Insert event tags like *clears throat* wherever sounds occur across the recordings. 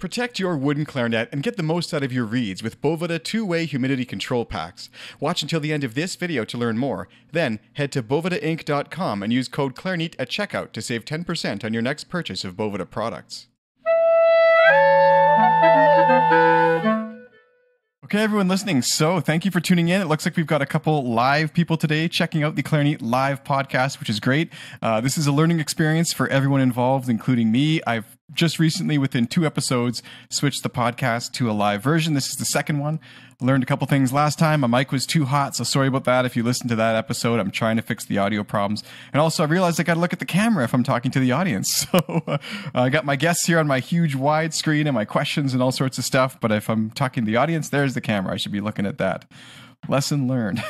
Protect your wooden clarinet and get the most out of your reeds with Boveda two-way humidity control packs. Watch until the end of this video to learn more. Then head to bovedainc.com and use code CLARINEAT at checkout to save 10% on your next purchase of Boveda products. Okay, everyone listening. So, thank you for tuning in. It looks like we've got a couple live people today checking out the Clarineat live podcast, which is great. Uh, this is a learning experience for everyone involved, including me. I've just recently, within two episodes, switched the podcast to a live version. This is the second one. I Learned a couple things last time. My mic was too hot, so sorry about that. If you listened to that episode, I'm trying to fix the audio problems. And also, I realized I got to look at the camera if I'm talking to the audience. *laughs* So uh, I got my guests here on my huge wide screen and my questions and all sorts of stuff. But if I'm talking to the audience, there's the camera. I should be looking at that. Lesson learned.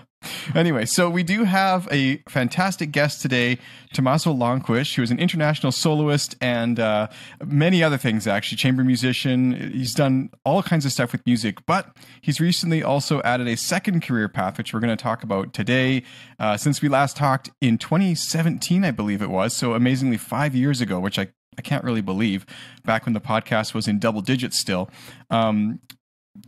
*laughs* anyway, so we do have a fantastic guest today, Tommaso Lonquich, who is an international soloist and uh, many other things, actually, chamber musician. He's done all kinds of stuff with music, but he's recently also added a second career path, which we're going to talk about today. Uh, since we last talked in 2017, I believe it was, so amazingly five years ago, which I I can't really believe back when the podcast was in double digits still. Um,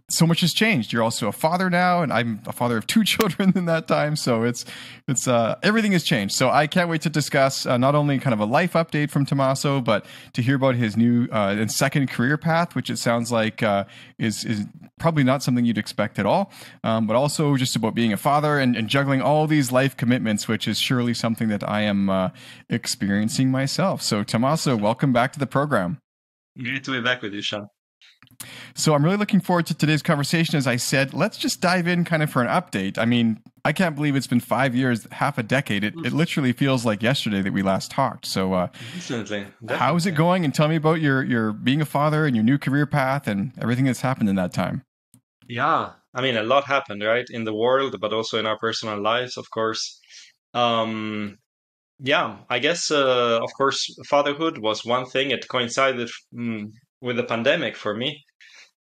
so much has changed. You're also a father now, and I'm a father of two *laughs* children in that time. So it's it's uh, everything has changed. So I can't wait to discuss uh, not only kind of a life update from Tommaso, but to hear about his new uh, and second career path, which it sounds like uh, is is probably not something you'd expect at all. Um, but also just about being a father and, and, juggling all these life commitments, which is surely something that I am uh, experiencing myself. So Tommaso, welcome back to the program. Great to be back with you, Sean. So I'm really looking forward to today's conversation. As I said, let's just dive in kind of for an update. I mean, I can't believe it's been five years, half a decade. It, it literally feels like yesterday that we last talked. So, uh, definitely, definitely. how is it going? And tell me about your your being a father and your new career path and everything that's happened in that time. Yeah, I mean, a lot happened, right, in the world, but also in our personal lives, of course. Um, yeah, I guess, uh, of course, fatherhood was one thing. It coincided mm, with the pandemic for me.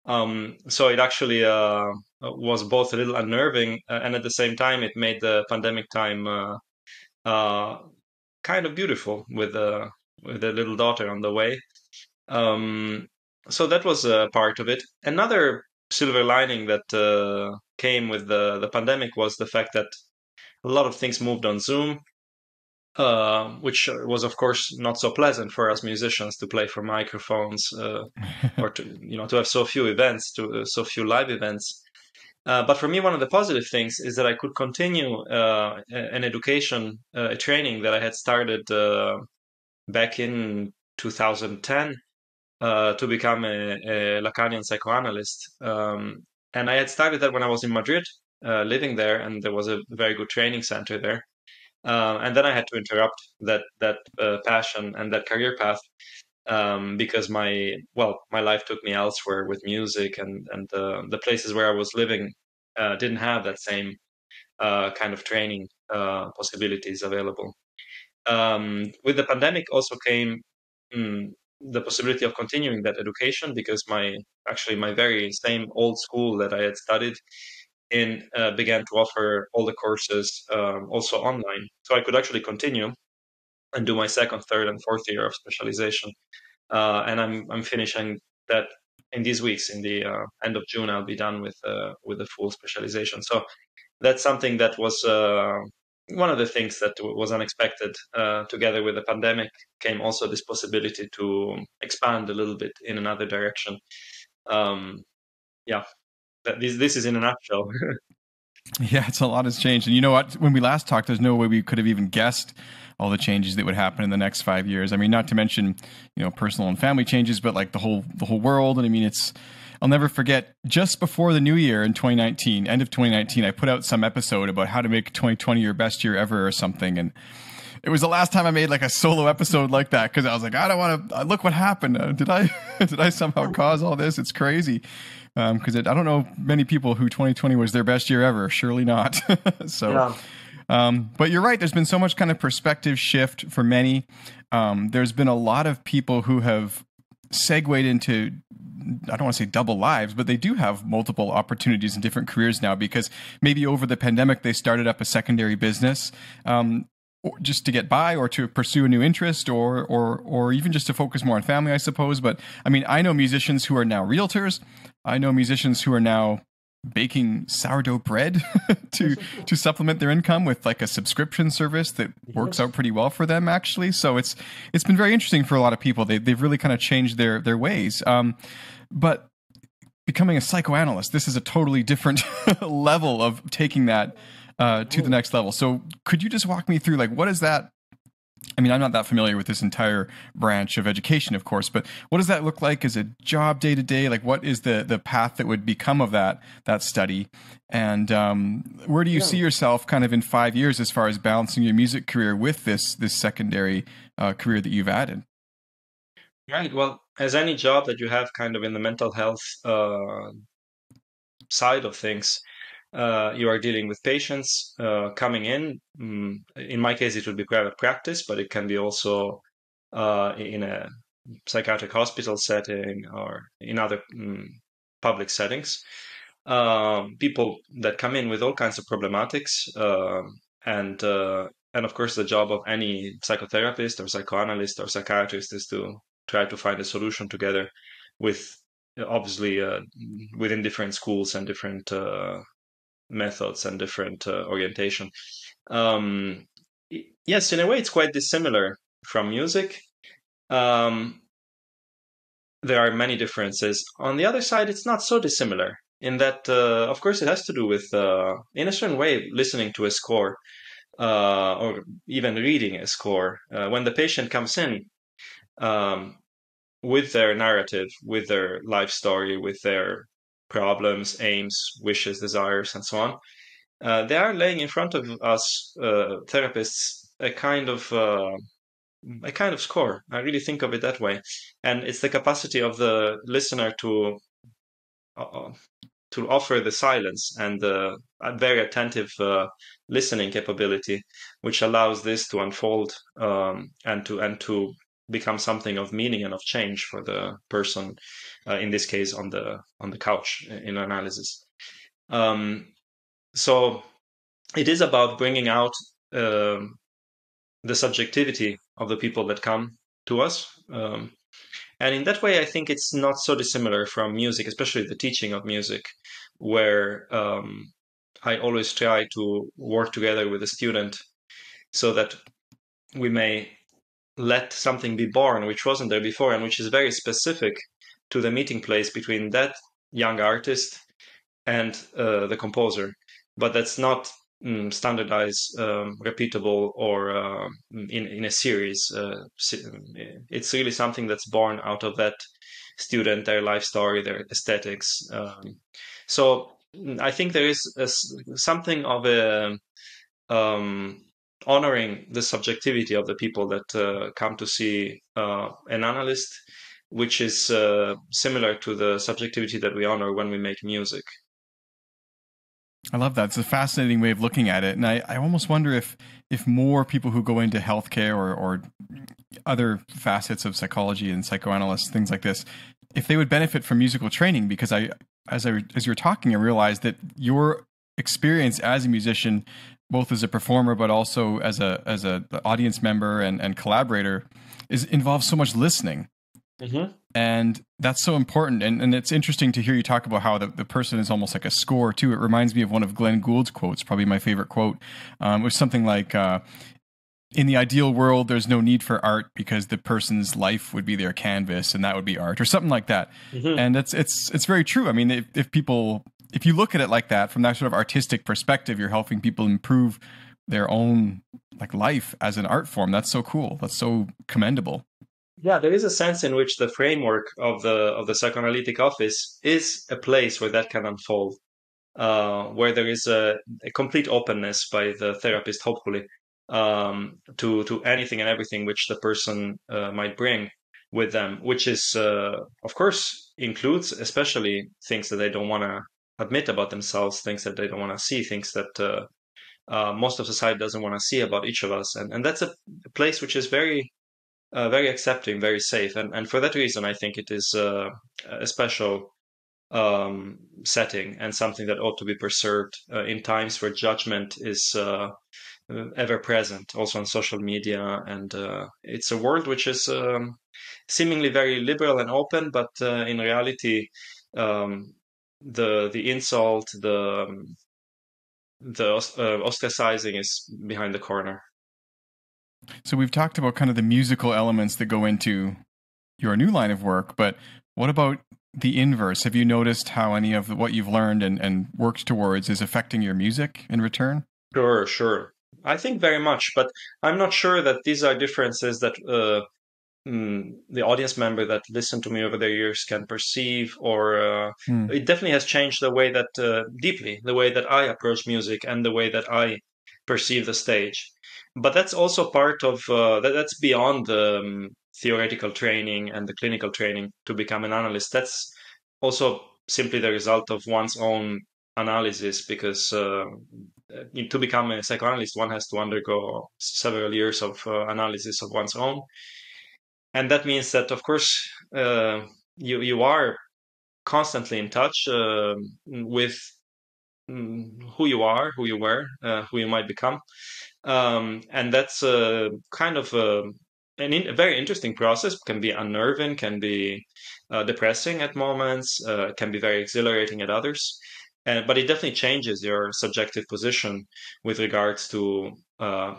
Um, so it actually uh, was both a little unnerving uh, and at the same time it made the pandemic time uh, uh kind of beautiful with uh, with a little daughter on the way. Um, so that was a part of it. Another silver lining that uh, came with the the pandemic was the fact that a lot of things moved on Zoom. Uh, which was of course not so pleasant for us musicians to play for microphones uh, *laughs* or to you know to have so few events to uh, so few live events. Uh, but for me one of the positive things is that i could continue uh, an education a training that i had started back in 2010 to become a, a lacanian psychoanalyst. Um, and i had started that when i was in madrid living there and there was a very good training center there uh, and then I had to interrupt that that uh, passion and that career path um, because my well my life took me elsewhere with music and and uh, the places where I was living uh, didn't have that same uh, kind of training uh, possibilities available. Um, with the pandemic also came mm, the possibility of continuing that education because my actually my very same old school that I had studied in uh, began to offer all the courses um, also online. So I could actually continue and do my second, third, and fourth year of specialization. Uh, and I'm I'm finishing that in these weeks. In the uh, end of June, I'll be done with uh, with the full specialization. So that's something that was uh, one of the things that was unexpected. Uh, together with the pandemic, came also this possibility to expand a little bit in another direction. Um, yeah, this this is in a nutshell. *laughs* yeah, it's a lot has changed, and you know what? When we last talked, there's no way we could have even guessed all the changes that would happen in the next five years. I mean, not to mention you know personal and family changes, but like the whole the whole world. And I mean, it's I'll never forget just before the new year in 2019, end of 2019, I put out some episode about how to make 2020 your best year ever or something, and it was the last time I made like a solo episode like that because I was like, I don't want to look what happened. Uh, did I *laughs* did I somehow cause all this? It's crazy because um, I don't know many people who 2020 was their best year ever. Surely not. *laughs* so, yeah. um, but you're right. There's been so much kind of perspective shift for many. Um, there's been a lot of people who have segued into I don't want to say double lives, but they do have multiple opportunities in different careers now because maybe over the pandemic they started up a secondary business. Um, just to get by or to pursue a new interest or or or even just to focus more on family i suppose but i mean i know musicians who are now realtors i know musicians who are now baking sourdough bread *laughs* to to supplement their income with like a subscription service that works out pretty well for them actually so it's it's been very interesting for a lot of people they, they've really kind of changed their their ways um, but becoming a psychoanalyst this is a totally different *laughs* level of taking that uh, to the next level. So could you just walk me through like what is that? I mean, I'm not that familiar with this entire branch of education, of course, but what does that look like as a job day to day? Like, what is the the path that would become of that that study, and um, where do you yeah. see yourself kind of in five years as far as balancing your music career with this this secondary uh, career that you've added? Right. Well, as any job that you have, kind of in the mental health uh, side of things, uh, you are dealing with patients uh, coming in. Mm, in my case, it would be private practice, but it can be also uh, in a psychiatric hospital setting or in other mm, public settings. Um, people that come in with all kinds of problematics, um, and uh, and of course, the job of any psychotherapist or psychoanalyst or psychiatrist is to try to find a solution together with obviously uh, within different schools and different uh, methods and different uh, orientation. Um, yes, in a way, it's quite dissimilar from music. Um, there are many differences. On the other side, it's not so dissimilar in that, uh, of course, it has to do with, uh, in a certain way, listening to a score uh, or even reading a score. Uh, when the patient comes in um, with their narrative, with their life story, with their problems, aims, wishes, desires, and so on. Uh, they are laying in front of us uh, therapists a kind of uh, a kind of score. I really think of it that way, and it's the capacity of the listener to uh, to offer the silence and the very attentive uh, listening capability, which allows this to unfold um, and to and to become something of meaning and of change for the person uh, in this case on the on the couch in analysis. Um, so it is about bringing out uh, the subjectivity of the people that come to us um, and in that way i think it's not so dissimilar from music especially the teaching of music where um, i always try to work together with a student so that we may let something be born which wasn't there before and which is very specific to the meeting place between that young artist and uh, the composer. But that's not mm, standardized um, repeatable or uh, in, in a series uh, it's really something that's born out of that student their life story their aesthetics um, so mm, i think there is a, something of a um, honoring the subjectivity of the people that uh, come to see uh, an analyst, which is uh, similar to the subjectivity that we honor when we make music. I love that. It's a fascinating way of looking at it, and I, I almost wonder if if more people who go into healthcare or or other facets of psychology and psychoanalysts, things like this, if they would benefit from musical training. Because I, as I as you're talking, I realized that your experience as a musician both as a performer but also as a as a audience member and, and collaborator is involves so much listening. Mm-hmm. and that's so important. And, and it's interesting to hear you talk about how the, the person is almost like a score too. It reminds me of one of glenn gould's quotes probably my favorite quote um, was something like uh, in the ideal world there's no need for art because the person's life would be their canvas and that would be art or something like that. Mm-hmm. and it's it's it's very true. I mean if, if people if you look at it like that from that sort of artistic perspective, you're helping people improve their own like life as an art form. That's so cool. That's so commendable. Yeah, there is a sense in which the framework of the of the psychoanalytic office is a place where that can unfold, uh, where there is a, a, complete openness by the therapist, hopefully, um, to to anything and everything which the person uh, might bring with them, which is, uh, of course, includes especially things that they don't want to admit about themselves, things that they don't want to see, things that uh, uh, most of society doesn't want to see about each of us, and and that's a place which is very uh, very accepting, very safe, and and for that reason, I think it is uh, a special um, setting and something that ought to be preserved uh, in times where judgment is uh, ever present, also on social media, and uh, it's a world which is um, seemingly very liberal and open, but uh, in reality, um, the the insult, the um, the uh, ostracizing is behind the corner. So we've talked about kind of the musical elements that go into your new line of work, but what about the inverse? Have you noticed how any of what you've learned and, and worked towards is affecting your music in return? Sure, sure. I think very much, but I'm not sure that these are differences that uh, mm, the audience member that listened to me over the years can perceive, or uh, mm. it definitely has changed the way that uh, deeply the way that I approach music and the way that I perceive the stage. But that's also part of uh, that, that's beyond the um, theoretical training and the clinical training to become an analyst. That's also simply the result of one's own analysis because uh, to become a psychoanalyst, one has to undergo several years of uh, analysis of one's own. And that means that, of course, uh, you, you are constantly in touch uh, with mm, who you are, who you were, uh, who you might become. Um, and that's a kind of a, an in, a, very interesting process. Can be unnerving, can be uh, depressing at moments, uh, can be very exhilarating at others. And, but it definitely changes your subjective position with regards to uh,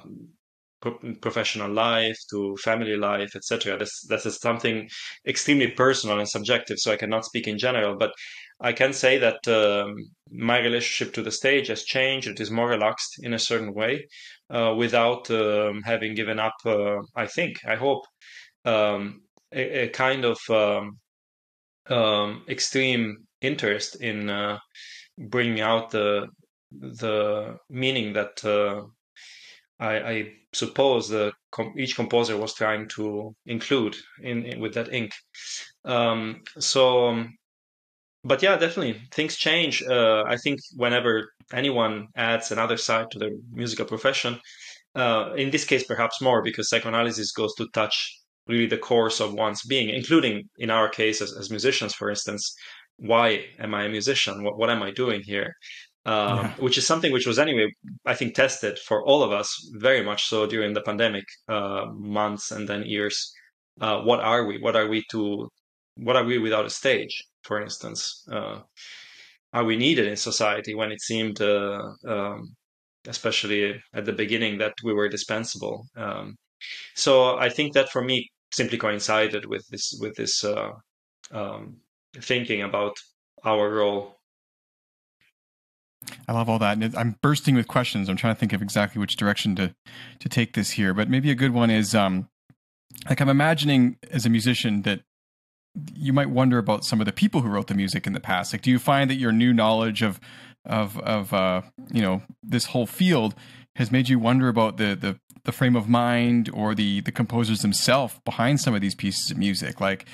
professional life, to family life, etc. This this is something extremely personal and subjective, so I cannot speak in general. But I can say that um, my relationship to the stage has changed. It is more relaxed in a certain way, uh, without um, having given up. Uh, I think, I hope, um, a, a, kind of um, um, extreme interest in uh, bringing out the the meaning that uh, I, I, suppose the com- each composer was trying to include in, in with that ink. Um, so, um, but yeah, definitely things change. Uh, I think whenever anyone adds another side to their musical profession, uh, in this case perhaps more because psychoanalysis goes to touch really the course of one's being, including in our case as, as musicians, for instance, why am I a musician? What, what am I doing here? Um, yeah. Which is something which was anyway, I think, tested for all of us very much so during the pandemic uh, months and then years. Uh, what are we? What are we to? What are we without a stage? For instance, uh, are we needed in society when it seemed, uh, um, especially at the beginning, that we were dispensable? Um, so I think that for me simply coincided with this with this uh, um, thinking about our role. I love all that. And I'm bursting with questions. I'm trying to think of exactly which direction to to take this here. But maybe a good one is um, like I'm imagining as a musician that you might wonder about some of the people who wrote the music in the past. Like, do you find that your new knowledge of of of uh, you know this whole field has made you wonder about the the the frame of mind or the the composers themselves behind some of these pieces of music like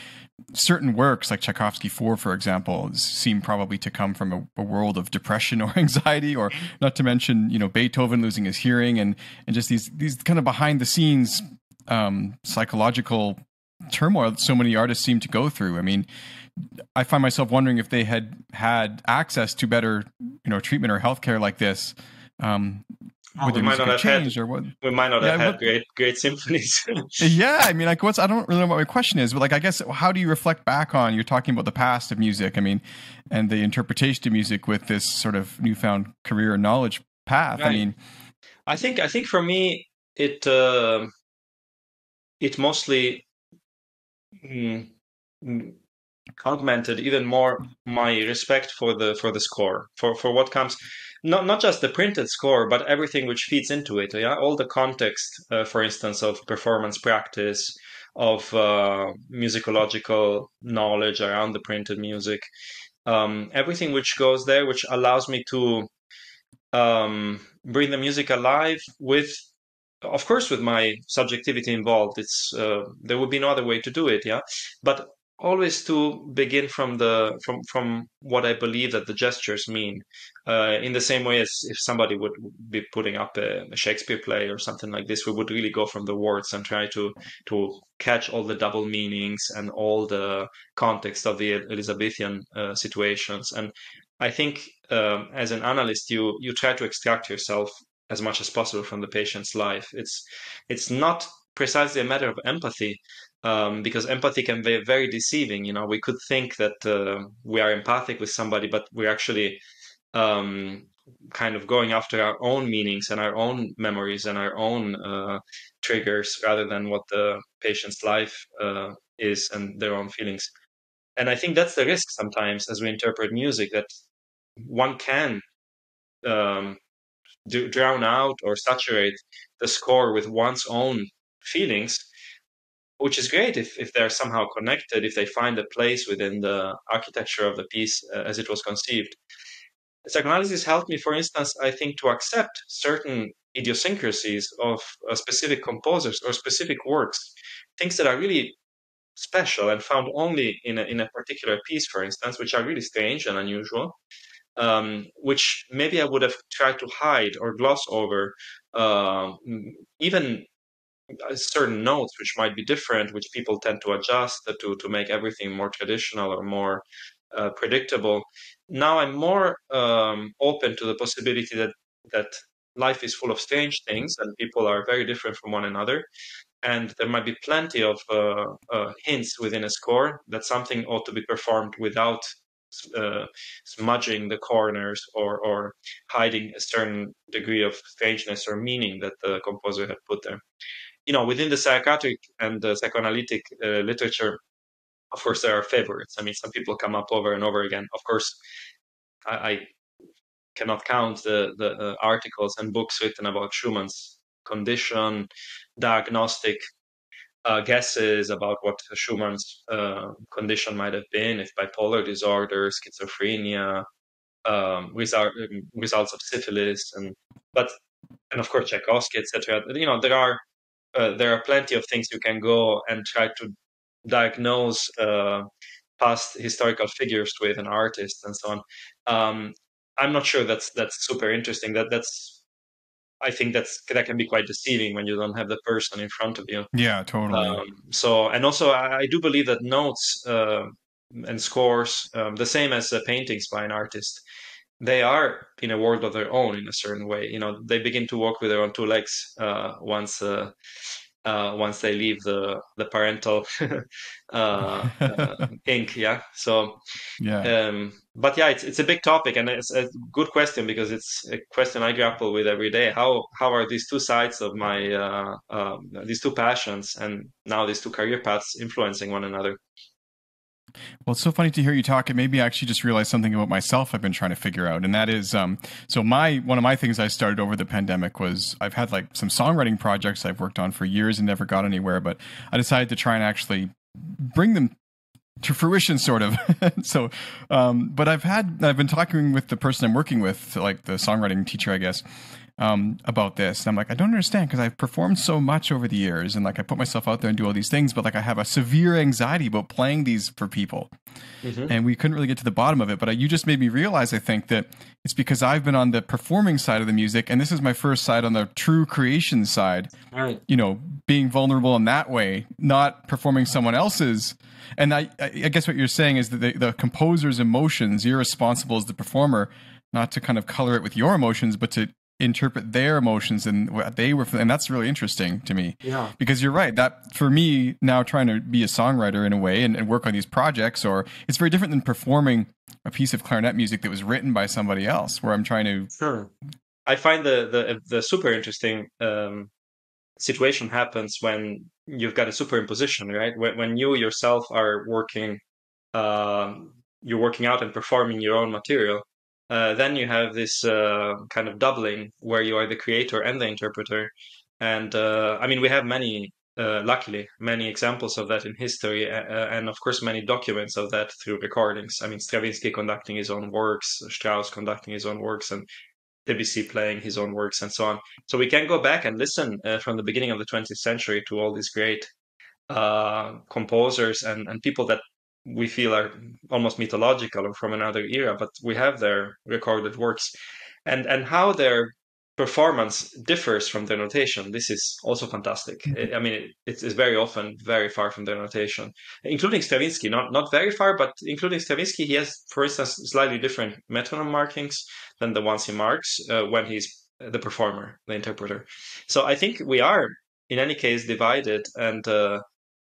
certain works like Tchaikovsky 4 for example seem probably to come from a, a, world of depression *laughs* or anxiety or not to mention you know Beethoven losing his hearing and and just these these kind of behind the scenes um, psychological turmoil that so many artists seem to go through. I mean I find myself wondering if they had had access to better you know treatment or healthcare like this um, Oh, we might not have had, or what? We might not yeah, have had what, great great symphonies. *laughs* yeah, I mean, like, what's I don't really know what my question is, but like, I guess how do you reflect back on? You're talking about the past of music. I mean, and the interpretation of music with this sort of newfound career and knowledge path. Right. I mean, I think I think for me it uh, it mostly mm, augmented even more my respect for the for the score for for what comes not not just the printed score, but everything which feeds into it. Yeah, all the context, uh, for instance, of performance practice, of uh, musicological knowledge around the printed music, um, everything which goes there, which allows me to um, bring the music alive with of course with my subjectivity involved it's uh, there would be no other way to do it yeah but always to begin from the from from what I believe that the gestures mean. Uh, in the same way as if somebody would be putting up a, a, Shakespeare play or something like this, we would really go from the words and try to to catch all the double meanings and all the context of the Elizabethan uh, situations. And I think um, as an analyst, you you try to extract yourself as much as possible from the patient's life. It's it's not precisely a matter of empathy, um, because empathy can be very deceiving. You know, we could think that uh, we are empathic with somebody, but we're actually um, kind of going after our own meanings and our own memories and our own uh, triggers rather than what the patient's life uh, is and their own feelings. And I think that's the risk sometimes as we interpret music that one can um, do, drown out or saturate the score with one's own feelings, which is great if, if they're somehow connected, if they find a place within the architecture of the piece uh, as it was conceived. Psychoanalysis helped me, for instance, I think, to accept certain idiosyncrasies of uh, specific composers or specific works, things that are really special and found only in a, in a particular piece, for instance, which are really strange and unusual um, which maybe I would have tried to hide or gloss over, uh, even certain notes which might be different, which people tend to adjust to to make everything more traditional or more uh, predictable. Now I'm more um, open to the possibility that that life is full of strange things and people are very different from one another. And there might be plenty of uh, uh hints within a score that something ought to be performed without uh, smudging the corners or, or hiding a certain degree of strangeness or meaning that the composer had put there. You know, within the psychiatric and the psychoanalytic uh, literature, of course, there are favorites. I mean, some people come up over and over again. Of course, I, I cannot count the, the uh, articles and books written about Schumann's condition, diagnostic uh, guesses about what Schumann's uh, condition might have been, if bipolar disorder, schizophrenia, um, result, results of syphilis, and but and of course Tchaikovsky, etc. You know, there are uh, there are plenty of things you can go and try to diagnose uh, past historical figures with an artist and so on. Um, I'm not sure that's that's super interesting. That that's I think that's that can be quite deceiving when you don't have the person in front of you. Yeah, totally. Um, so, and also, I, I, do believe that notes uh, and scores, um, the same as uh, paintings by an artist, they are in a world of their own in a certain way. You know, they begin to walk with their own two legs uh, once uh, uh, once they leave the the parental *laughs* uh, uh, ink. Yeah. So yeah. Um, but yeah, it's it's a big topic and it's a good question because it's a question I grapple with every day. How how are these two sides of my uh, um, these two passions and now these two career paths influencing one another? Well, it's so funny to hear you talk. It made me actually just realize something about myself I've been trying to figure out. And that is, um, so my, one of my things I started over the pandemic was I've had like some songwriting projects I've worked on for years and never got anywhere, but I decided to try and actually bring them to fruition sort of *laughs* so um, but i've had i've been talking with the person i'm working with like the songwriting teacher i guess um, about this. And I'm like, I don't understand because I've performed so much over the years and like I put myself out there and do all these things, but like I have a severe anxiety about playing these for people. Mm-hmm. And we couldn't really get to the bottom of it. But you just made me realize, I think, that it's because I've been on the performing side of the music and this is my first side on the true creation side. Right. You know, being vulnerable in that way, not performing someone else's. And I, I guess what you're saying is that the, the composer's emotions, you're responsible as the performer not to kind of color it with your emotions, but to interpret their emotions and what they were and that's really interesting to me. Yeah. Because you're right that for me now trying to be a songwriter in a way and, and, work on these projects or it's very different than performing a piece of clarinet music that was written by somebody else where i'm trying to sure. I find the the, the super interesting um, situation happens when you've got a superimposition right? When, when you yourself are working um, you're working out and performing your own material uh, then you have this uh, kind of doubling where you are the creator and the interpreter. And uh, I mean, we have many, uh, luckily, many examples of that in history, uh, and of course, many documents of that through recordings. I mean, Stravinsky conducting his own works, Strauss conducting his own works, and Debussy playing his own works, and so on. So we can go back and listen from the beginning of the 20th century to all these great composers and, and people that we feel are almost mythological or from another era, but we have their recorded works, and and how their performance differs from their notation. This is also fantastic. Mm-hmm. I mean, it's, it's very often very far from their notation, including Stravinsky. Not not very far, but including Stravinsky, he has, for instance, slightly different metronome markings than the ones he marks uh, when he's the performer, the interpreter. So I think we are in any case divided and uh,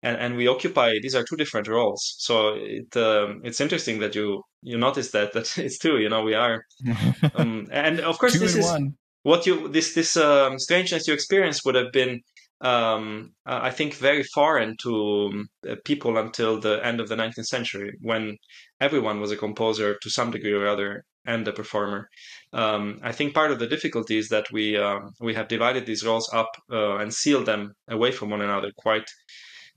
and and we occupy these are two different roles. So it um, it's interesting that you you notice that that *laughs* it's two. You know, we are, *laughs* um, and of course this is one. what you this this um, strangeness you experience would have been. Um, I think very foreign to uh, people until the end of the 19th century, when everyone was a composer to some degree or other and a performer. Um, I think part of the difficulty is that we uh, we have divided these roles up uh, and sealed them away from one another quite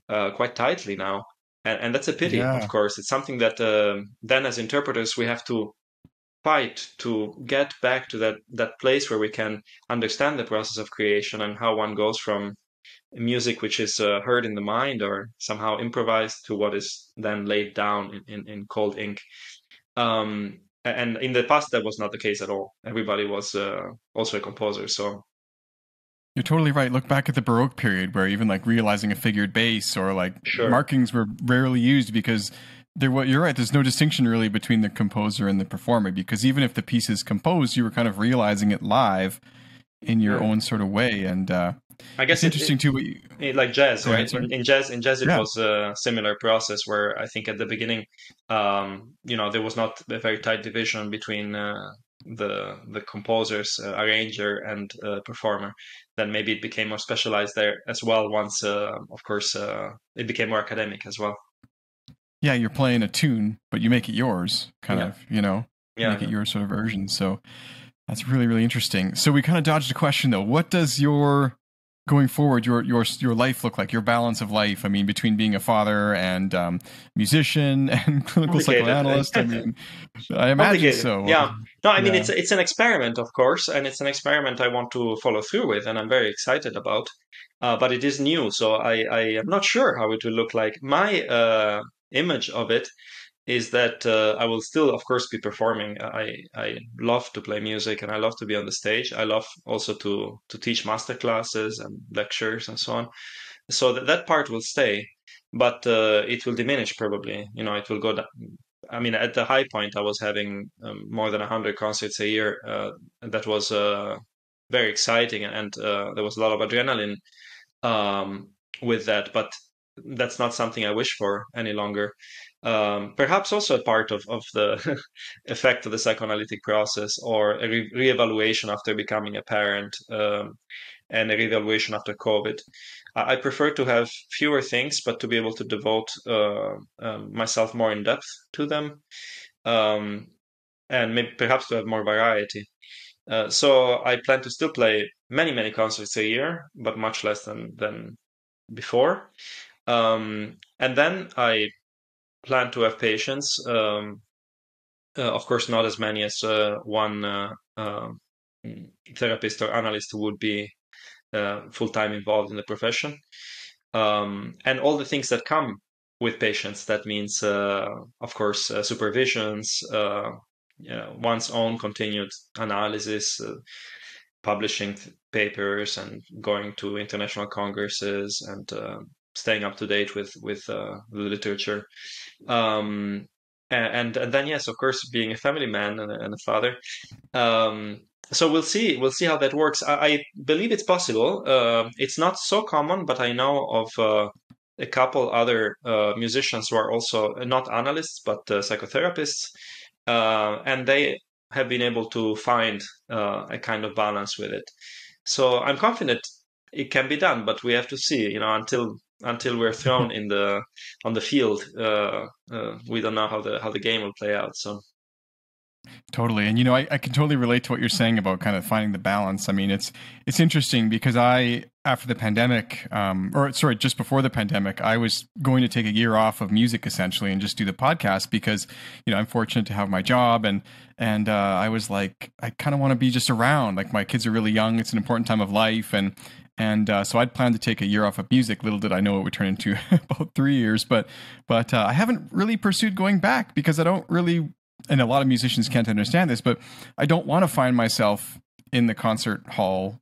uh, quite tightly now, and, and that's a pity. Yeah. Of course, it's something that uh, then as interpreters we have to fight to get back to that that place where we can understand the process of creation and how one goes from music which is uh, heard in the mind or somehow improvised to what is then laid down in, in, in cold ink. Um, and in the past, that was not the case at all. Everybody was uh, also a composer, so you're totally right. Look back at the Baroque period where even like realizing a figured bass or like sure. markings were rarely used because there what you're right, there's no distinction really between the composer and the performer because even if the piece is composed, you were kind of realizing it live in your yeah. own sort of way. And uh I guess it's interesting it, too. You, it, like jazz, right? In, in, jazz, in jazz, it yeah. was a similar process where I think at the beginning, um, you know, there was not a very tight division between uh, the the composers, uh, arranger, and uh, performer. Then maybe it became more specialized there as well. Once, uh, of course, uh, it became more academic as well. Yeah, you're playing a tune, but you make it yours, kind yeah. of. You know, yeah, make it your sort of version. So that's really really interesting. So we kind of dodged a question though. What does your going forward your your your life look like your balance of life i mean between being a father and um, musician *laughs* and clinical psychoanalyst i mean i imagine so. Yeah. No i mean yeah. it's it's an experiment of course and it's an experiment i want to follow through with and i'm very excited about uh, but it is new so i i am not sure how it will look like. My uh, image of it is that uh, I will still, of course, be performing. I I love to play music and I love to be on the stage. I love also to to teach master classes and lectures and so on. So that that part will stay, but uh, it will diminish probably. You know, it will go down. I mean, at the high point, I was having um, more than hundred concerts a year. Uh, that was uh, very exciting, and uh, there was a lot of adrenaline um, with that. But that's not something I wish for any longer um, perhaps also a part of, of the *laughs* effect of the psychoanalytic process or a re- reevaluation after becoming a parent um, and a reevaluation after COVID. I prefer to have fewer things, but to be able to devote uh, um, myself more in depth to them, um, and maybe perhaps to have more variety. Uh, so I plan to still play many, many concerts a year, but much less than than before. Um, and then I plan to have patients. Um, uh, of course, not as many as uh, one uh, um, therapist or analyst would be uh, full time involved in the profession. Um, and all the things that come with patients. That means, uh, of course, uh, supervisions, you know, one's own continued analysis, publishing papers, and going to international congresses and staying up to date with with uh, the literature. Um, and, and then yes, of course, being a family man and a, and a father. Um, so we'll see. We'll see how that works. I, I believe it's possible. Uh, it's not so common, but I know of uh, a couple other uh, musicians who are also not analysts but uh, psychotherapists, uh, and they have been able to find uh, a kind of balance with it. So I'm confident it can be done, but we have to see. You know, until until we're thrown in the on the field, uh, uh, we don't know how the how the game will play out. So. Totally, and you know, I, I can totally relate to what you're saying about kind of finding the balance. I mean, it's it's interesting because I, after the pandemic, um, or sorry, just before the pandemic, I was going to take a year off of music essentially and just do the podcast because you know I'm fortunate to have my job and and uh, I was like, I kind of want to be just around. Like my kids are really young; it's an important time of life, and and uh, so I'd planned to take a year off of music. Little did I know it would turn into *laughs* about three years. But but uh, I haven't really pursued going back because I don't really. And a lot of musicians can't understand this, but I don't want to find myself in the concert hall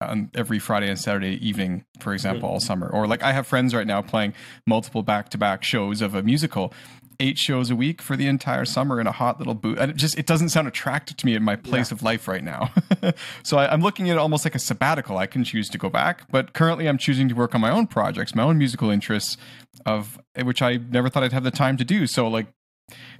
on every Friday and Saturday evening, for example, all summer. Or like I have friends right now playing multiple back to back shows of a musical eight shows a week for the entire summer in a hot little boot. And it just it doesn't sound attractive to me in my place yeah. of life right now. *laughs* so I, am looking at it almost like a sabbatical. I can choose to go back, but currently I'm choosing to work on my own projects, my own musical interests, of which I never thought I'd have the time to do. So like,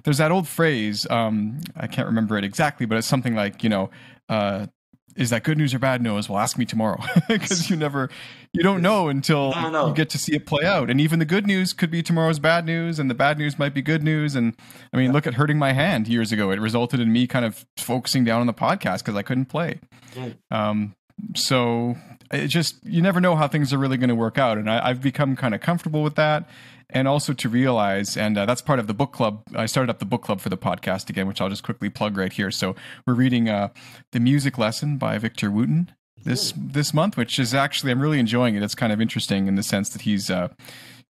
there's that old phrase. Um, I can't remember it exactly, but it's something like you know. Uh, is that good news or bad news? Well, ask me tomorrow *laughs* because you never, you don't know until you get to see it play out. And even the good news could be tomorrow's bad news, and the bad news might be good news. And I mean, yeah. look at hurting my hand years ago. It resulted in me kind of focusing down on the podcast because I couldn't play. Mm. Um, so it just you never know how things are really going to work out, and I, I've become kind of comfortable with that and also to realize, and uh, that's part of the book club. I started up the book club for the podcast again, which I'll just quickly plug right here. So we're reading uh, the music lesson by Victor Wooten this this month, which is actually I'm really enjoying it. It's kind of interesting in the sense that he's. Uh,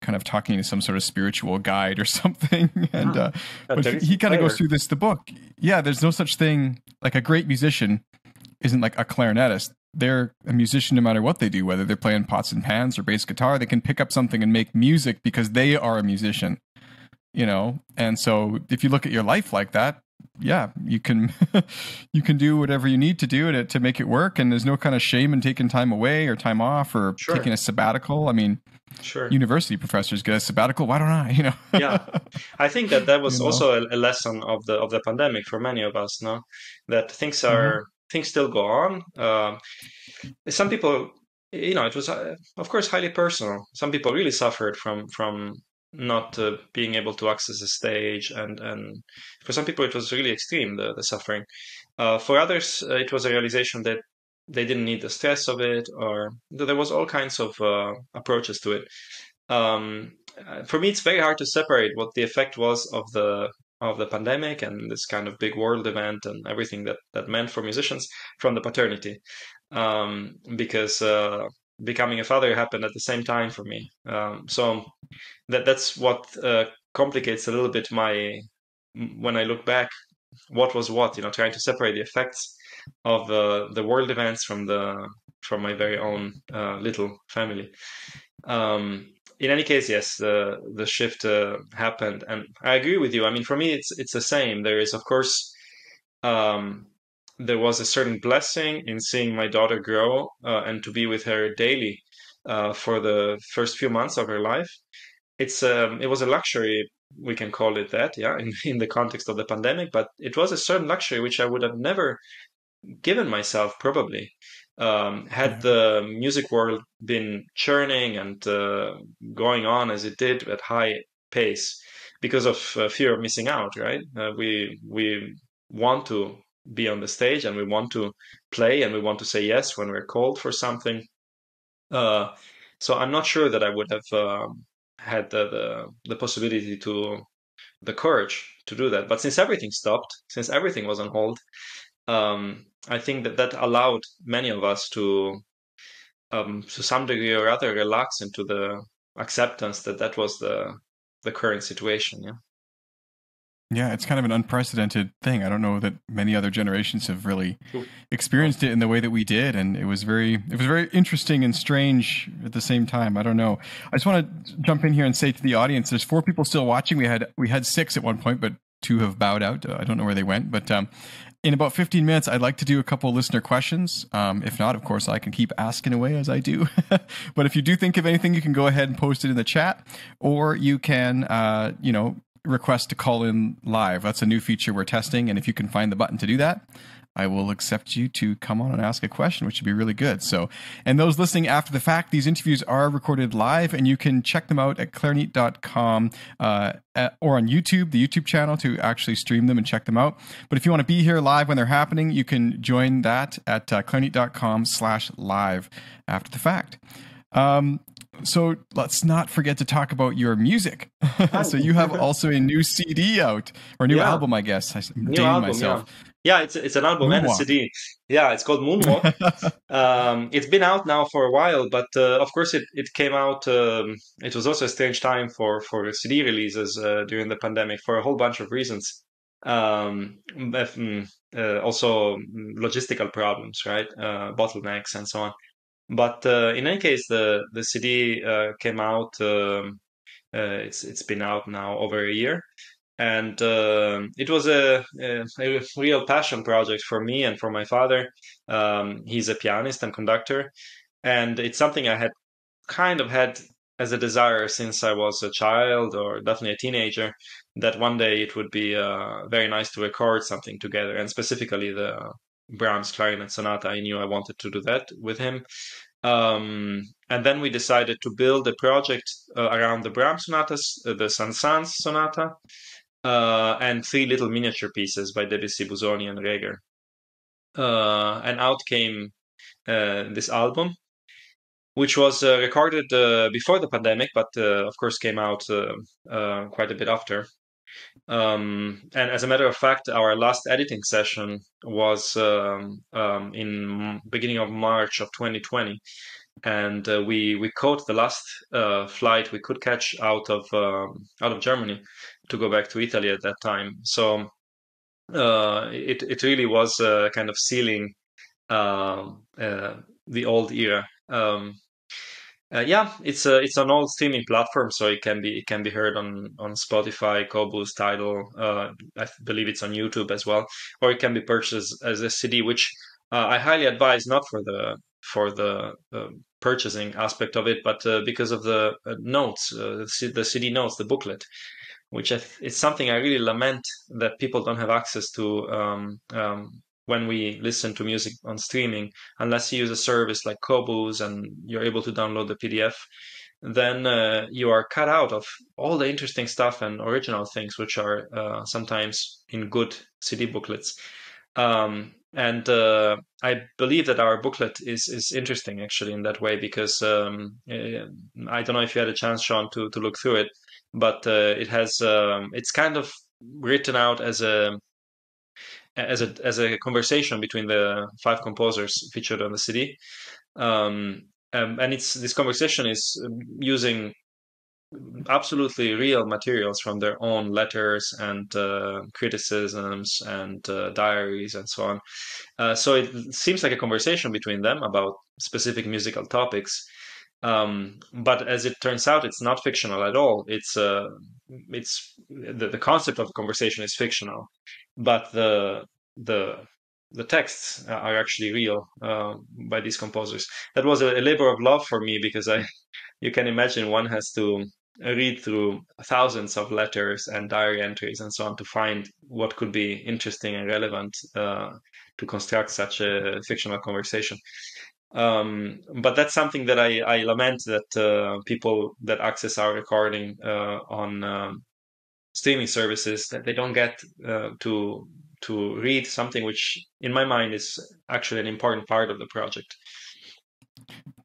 kind of talking to some sort of spiritual guide or *laughs* something and uh, but he, he kind of goes through this the book yeah there's no such thing like a great musician isn't like a clarinetist they're a musician no matter what they do, whether they're playing pots and pans or bass guitar, they can pick up something and make music because they are a musician. You know? And so if you look at your life like that, yeah, you can *laughs* you can do whatever you need to do to to make it work and there's no kind of shame in taking time away or time off or sure. taking a sabbatical. I mean, sure university professors get a sabbatical why don't i *laughs* you know yeah i think that that was you also a, a, lesson of the of the pandemic for many of us no that things are mm-hmm things still go on. Um, some people, you know, it was uh, of course highly personal. Some people really suffered from from not uh, being able to access the stage, and and for some people it was really extreme the the suffering. Uh, for others, uh, it was a realization that they didn't need the stress of it, or there was all kinds of uh, approaches to it. Um, uh, for me, it's very hard to separate what the effect was of the of the pandemic and this kind of big world event and everything that that meant for musicians from the paternity. Um, because uh, becoming a father happened at the same time for me. Um, so that that's what uh, complicates a little bit my when i look back what was what you know trying to separate the effects of the the world events from the from my very own uh, little family. Um, in any case, yes, the the shift uh, happened, and I agree with you. I mean, for me, it's it's the same. There is, of course, um, there was a certain blessing in seeing my daughter grow uh, and to be with her daily uh, for the first few months of her life. It's um, it was a luxury, we can call it that, yeah, in, *laughs* in the context of the pandemic. But it was a certain luxury which I would have never given myself, probably. Um, had the music world been churning and uh, going on as it did at high pace because of uh, fear of missing out, right? Uh, we we want to be on the stage and we want to play and we want to say yes when we're called for something. Uh, so I'm not sure that I would have um, had the, the the possibility to the courage to do that. But since everything stopped, since everything was on hold, um, I think that that allowed many of us to, um, to some degree or other, relax into the acceptance that that was the the current situation. Yeah. Yeah, it's kind of an unprecedented thing. I don't know that many other generations have really experienced it in the way that we did, and it was very, it was very interesting and strange at the same time. I don't know. I just want to jump in here and say to the audience: there's four people still watching. We had we had six at one point, but two have bowed out. I don't know where they went, but um, in about 15 minutes, I'd like to do a couple listener questions. Um, if not, of course, I can keep asking away as I do. *laughs* but if you do think of anything, you can go ahead and post it in the chat, or you can, uh, you know, request to call in live. That's a new feature we're testing, and if you can find the button to do that, I will accept you to come on and ask a question, which would be really good. So, and those listening after the fact, these interviews are recorded live, and you can check them out at clarineat.com uh, or on YouTube, the YouTube channel, to actually stream them and check them out. But if you want to be here live when they're happening, you can join that at uh, clarineat.com slash live after the fact. Um, so let's not forget to talk about your music. *laughs* so you have also a new CD out or new yeah. album, I guess. I'm new album, myself. Yeah. Yeah, it's it's an album Moonwalk. and a CD. Yeah, it's called Moonwalk. *laughs* um, it's been out now for a while, but uh, of course it it came out. Um, it was also a strange time for for CD releases uh, during the pandemic for a whole bunch of reasons. Um, mm, uh, also logistical problems, right? Uh, bottlenecks and so on. But uh, in any case, the the CD uh, came out. Um, it's it's been out now over a year. And uh, it was a, a, a, real passion project for me and for my father. Um, he's a pianist and conductor, and it's something I had kind of had as a desire since I was a child or definitely a teenager that one day it would be uh, very nice to record something together, and specifically the Brahms clarinet sonata. I knew I wanted to do that with him. Um, and then we decided to build a project uh, around the Brahms sonatas, uh, the Saint-Saëns sonata, uh, and three little miniature pieces by Debussy, Busoni, and Reger. Uh, and out came uh, this album, which was uh, recorded before the pandemic, but of course came out quite a bit after. Um, and as a matter of fact, our last editing session was um, um, in beginning of March of 2020, and uh, we we caught the last uh, flight we could catch out of um, out of Germany to go back to Italy at that time. So uh, it it really was kind of sealing um, uh, the old era. Um, uh, yeah, it's a it's an old streaming platform, so it can be it can be heard on on Spotify, Qobuz, Tidal. Uh, I believe it's on YouTube as well, or it can be purchased as a CD, which uh, I highly advise not for the for the purchasing aspect of it, but uh, because of the uh, notes, uh, the CD notes, the booklet, which is something I really lament that people don't have access to um, um, when we listen to music on streaming, unless you use a service like Qobuz and you're able to download the PDF, then uh, you are cut out of all the interesting stuff and original things, which are uh, sometimes in good CD booklets. Um, and uh, I believe that our booklet is is interesting actually in that way because um, eh, I don't know if you had a chance, Sean, to to look through it, but uh, it has um, it's kind of written out as a as a as a conversation between the five composers featured on the CD. Um, um, and it's this conversation is um, using absolutely real materials from their own letters and uh, criticisms and uh, diaries and so on. Uh, so it seems like a conversation between them about specific musical topics. Um, but as it turns out, it's not fictional at all. It's uh, it's the, the concept of conversation is fictional, but the the the texts are actually real uh, by these composers. That was a, a, labor of love for me because I, *laughs* you can imagine, one has to read through thousands of letters and diary entries and so on to find what could be interesting and relevant uh, to construct such a fictional conversation. Um, but that's something that I, I lament that uh, people that access our recording uh, on um, streaming services that they don't get uh, to to read something which in my mind is actually an important part of the project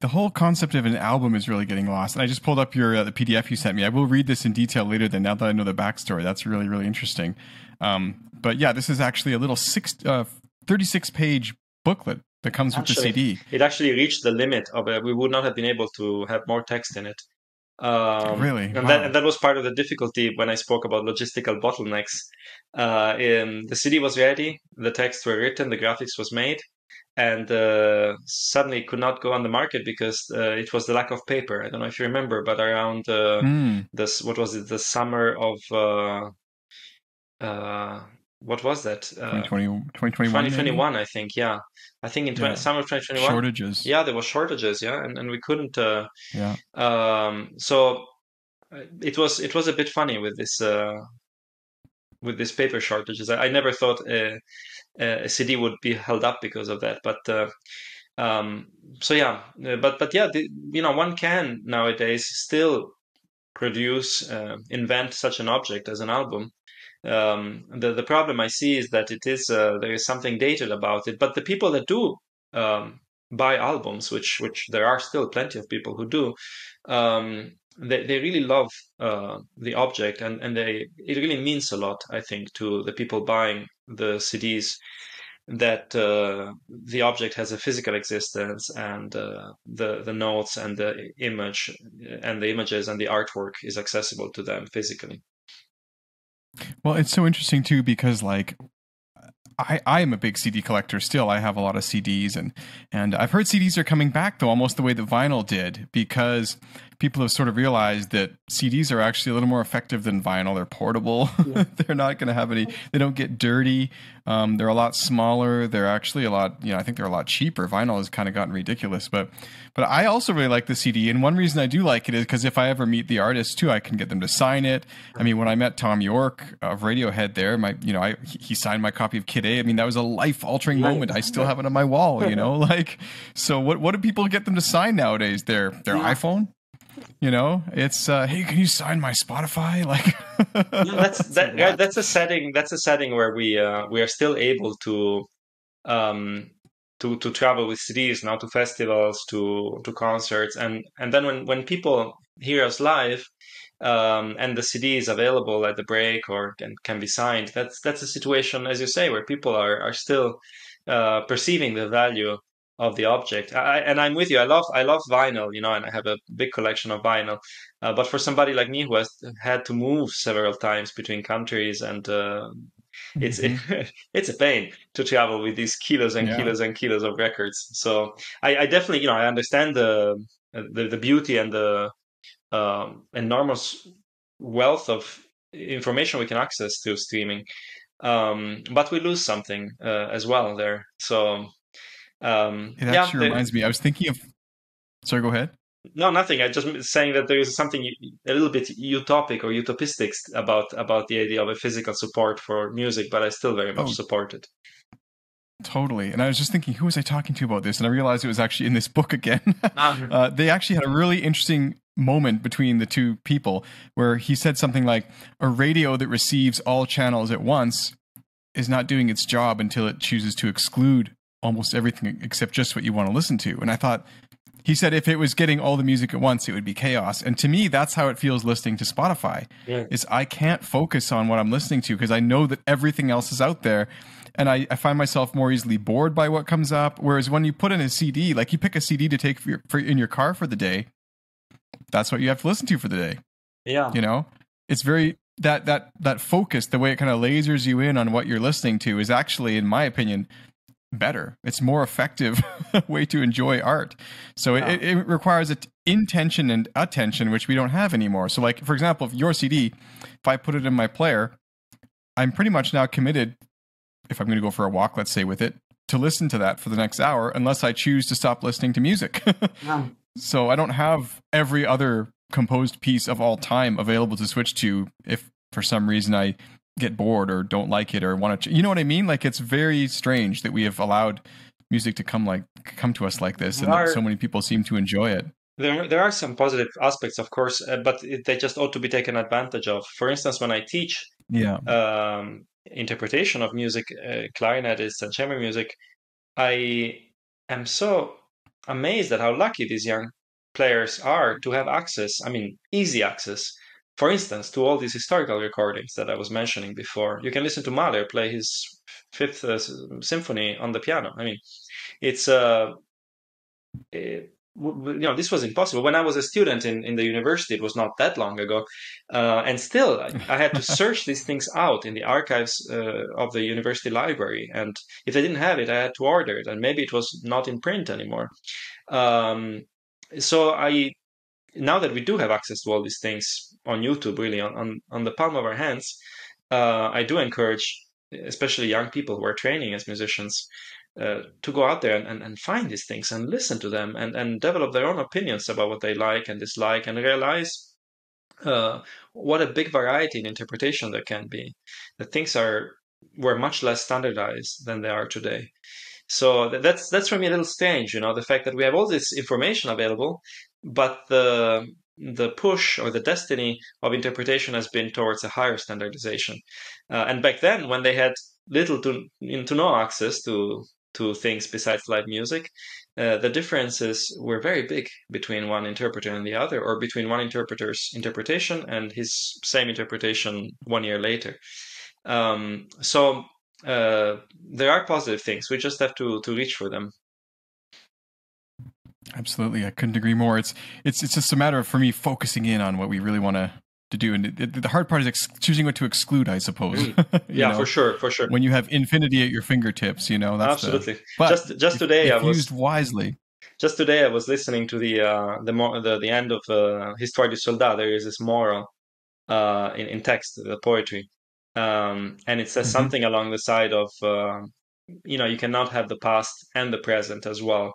the whole concept of an album is really getting lost. And I just pulled up your uh, the PDF you sent me. I will read this in detail later. Then now that I know the backstory, that's really really interesting. Um, but yeah, this is actually a little six, uh, 36 page booklet that comes actually, with the CD. It actually reached the limit of it. We would not have been able to have more text in it. Um, really, and, wow. that, and that was part of the difficulty when I spoke about logistical bottlenecks. Uh, the CD was ready, the texts were written, the graphics was made, and uh, suddenly could not go on the market because uh, it was the lack of paper. I don't know if you remember, but around mm. this, what was it, the summer of uh, uh, what was that? Uh, 2021, 2021, I think. Yeah, I think in 20, yeah. summer of 2021. Shortages. Yeah, there were shortages. Yeah, and, and we couldn't. Uh, yeah. Um. So uh, it was it was a bit funny with this uh, with this paper shortages. I, I never thought a, a, CD would be held up because of that, but. Uh, um, so yeah, uh, but but yeah, the, you know, one can nowadays still produce, uh, invent such an object as an album, um, the the problem I see is that it is uh, there is something dated about it. But the people that do um, buy albums, which which there are still plenty of people who do, um, they they really love uh, the object, and and they it really means a lot. I think to the people buying the CDs that uh, the object has a physical existence and uh, the the notes and the image and the images and the artwork is accessible to them physically. Well, it's so interesting too because like I, I am a big CD collector still. I have a lot of CDs and and I've heard CDs are coming back though almost the way that vinyl did because people have sort of realized that CDs are actually a little more effective than vinyl. They're portable. *laughs* Yeah. they're not going to have any. They don't get dirty. Um, they're a lot smaller. They're actually a lot. You know, I think they're a lot cheaper. Vinyl has kind of gotten ridiculous, but but I also really like the CD. And one reason I do like it is because if I ever meet the artist too, I can get them to sign it. I mean, when I met Thom Yorke of Radiohead, there, my you know, I he signed my copy of Kid A. I mean, that was a life altering moment. I still have it on my wall. You know, *laughs* like so. What what do people get them to sign nowadays? Their their yeah. iPhone. You know, it's uh, hey, can you sign my Spotify? *laughs* Like that's *laughs* that, that's a setting. That's a setting where we uh, we are still able to um, to to travel with CDs now to festivals, to to concerts, and and then when when people hear us live. Um, and the CD is available at the break or can, can be signed. That's that's a situation, as you say, where people are are still uh, perceiving the value of the object. I, and I'm with you. I love I love vinyl, you know, and I have a big collection of vinyl. Uh, but for somebody like me who has had to move several times between countries and uh, it's mm-hmm. *laughs* it's a pain to travel with these kilos and yeah. kilos and kilos of records. So I, I, definitely, you know, I understand the the, the beauty and the um, enormous wealth of information we can access through streaming, um, but we lose something uh, as well there. So um, it actually yeah, reminds me. I was thinking of. Sorry, go ahead. No, nothing. I just saying that there is something a little bit utopic or utopistic about about the idea of a physical support for music, but I still very much oh, support it. Totally. And I was just thinking, who was I talking to about this? And I realized it was actually in this book again. Ah. *laughs* uh, they actually had a really interesting moment between the two people where he said something like, a radio that receives all channels at once is not doing its job until it chooses to exclude almost everything except just what you want to listen to. And I thought, he said if it was getting all the music at once, it would be chaos. And to me, that's how it feels listening to Spotify. Yeah. Is I can't focus on what I'm listening to because I know that everything else is out there. And I, I, find myself more easily bored by what comes up. Whereas when you put in a CD, like you pick a CD to take for, your, for in your car for the day, that's what you have to listen to for the day. Yeah, you know, it's very that that that focus, the way it kind of lasers you in on what you're listening to, is actually, in my opinion, better. It's more effective *laughs* way to enjoy art. So it, it, requires an intention and attention, which we don't have anymore. So, like for example, if your CD, if I put it in my player, I'm pretty much now committed. If I'm going to go for a walk, let's say with it, to listen to that for the next hour, unless I choose to stop listening to music. *laughs* So I don't have every other composed piece of all time available to switch to if for some reason I get bored or don't like it or want to you know what i mean? Like it's very strange that we have allowed music to come like come to us like this and are, so many people seem to enjoy it. There, there are some positive aspects of course uh, but it, they just ought to be taken advantage of. For instance when i teach yeah. um, interpretation of music uh, clarinetists and chamber music i am so amazed at how lucky these young players are to have access i mean easy access for instance, to all these historical recordings that I was mentioning before, you can listen to Mahler play his fifth uh, symphony on the piano. I mean, it's uh, it, you know, this was impossible when I was a student in, in the university. It was not that long ago, uh, and still I, I, had to *laughs* search these things out in the archives uh, of the university library. And if I didn't have it, I had to order it, and maybe it was not in print anymore. Um, so I now that we do have access to all these things on YouTube, really on on, on the palm of our hands, uh, I do encourage, especially young people who are training as musicians, uh, to go out there and, and, and, find these things and listen to them and, and develop their own opinions about what they like and dislike and realize uh, what a big variety in interpretation there can be. That things are were much less standardized than they are today. So that's that's for me a little strange, you know, the fact that we have all this information available, but the the push or the destiny of interpretation has been towards a higher standardization. Uh, and back then, when they had little to, to no access to to things besides live music, uh, the differences were very big between one interpreter and the other, or between one interpreter's interpretation and his same interpretation one year later. Um, so uh, there are positive things. We just have to to reach for them. Absolutely, I couldn't agree more. It's it's it's just a matter of for me focusing in on what we really want to to do, and it, it, the hard part is ex- choosing what to exclude. I suppose. Mm. *laughs* yeah, know? for sure, for sure. When you have infinity at your fingertips, you know that's absolutely. The, but just just today, if, I was used wisely. just today I was listening to the uh, the, the the end of uh, Histoire du Soldat. There is this moral uh, in in text, the poetry, um, and it says mm-hmm. something along the side of uh, you know you cannot have the past and the present as well,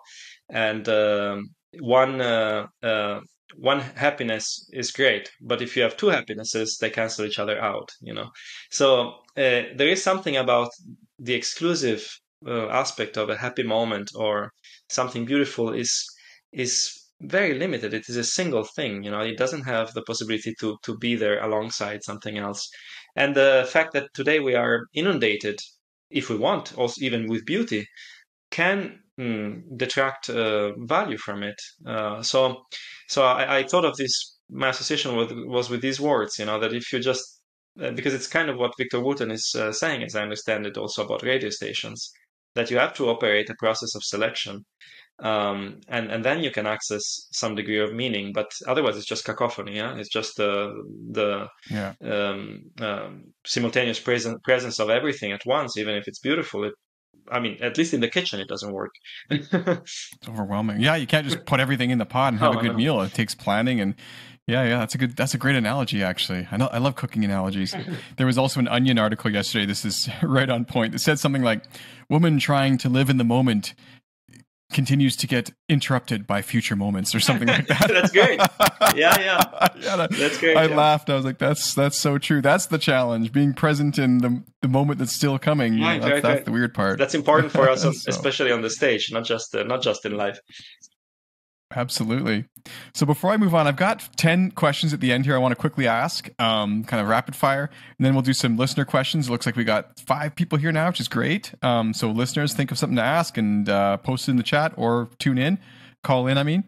and um, one uh, uh, one happiness is great, but if you have two happinesses, they cancel each other out. You know, so uh, there is something about the exclusive aspect of a happy moment or something beautiful is is very limited. It is a single thing. You know, it doesn't have the possibility to to be there alongside something else. And the fact that today we are inundated, if we want, also even with beauty, can mm, detract uh, value from it. Uh, so, so I, I, thought of this. My association with, was with these words. You know, that if you just uh, because it's kind of what Victor Wooten is uh, saying, as I understand it, also about radio stations, that you have to operate a process of selection um, and and then you can access some degree of meaning. But otherwise, it's just cacophony. Yeah, it's just the the yeah. um, um, simultaneous presence presence of everything at once, even if it's beautiful. It, I mean, at least in the kitchen, it doesn't work. it's overwhelming. Yeah, you can't just put everything in the pot and have oh, a good meal. It takes planning and. Yeah, yeah, that's a good. That's a great analogy, actually. I know. I love cooking analogies. *laughs* there was also an Onion article yesterday. This is *laughs* right on point. It said something like, "Woman trying to live in the moment continues to get interrupted by future moments or something like that. *laughs* that's great. Yeah, yeah. *laughs* yeah that, that's great. I yeah. laughed. I was like, that's that's so true. That's the challenge. Being present in the the moment that's still coming. Right, that's, right, that's right. the weird part. That's important for us, *laughs* so. especially on the stage, not just uh, not just in life. Absolutely. So before I move on, I've got 10 questions at the end here I want to quickly ask, um, kind of rapid fire, and then we'll do some listener questions. It looks like we got five people here now, which is great. Um, so listeners, think of something to ask and uh, post it in the chat or tune in, call in, I mean.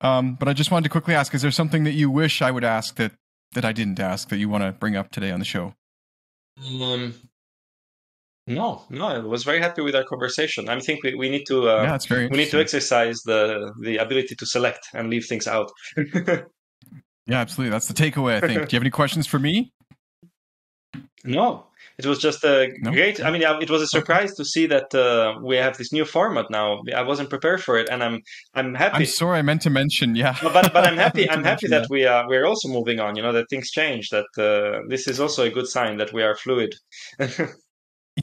Um, but I just wanted to quickly ask, is there something that you wish I would ask that, that I didn't ask that you want to bring up today on the show? Um, no, no, I was very happy with our conversation. I think we, we need to uh, yeah, it's very we need to exercise the the ability to select and leave things out. *laughs* yeah, absolutely. That's the takeaway. I think. *laughs* Do you have any questions for me? No, it was just a no? great. I mean, it was a surprise to see that uh, we have this new format now. I wasn't prepared for it, and I'm I'm happy. I'm sorry, I meant to mention. Yeah, but but I'm happy. *laughs* I'm happy that, that we are we're also moving on. You know that things change. That uh, this is also a good sign that we are fluid.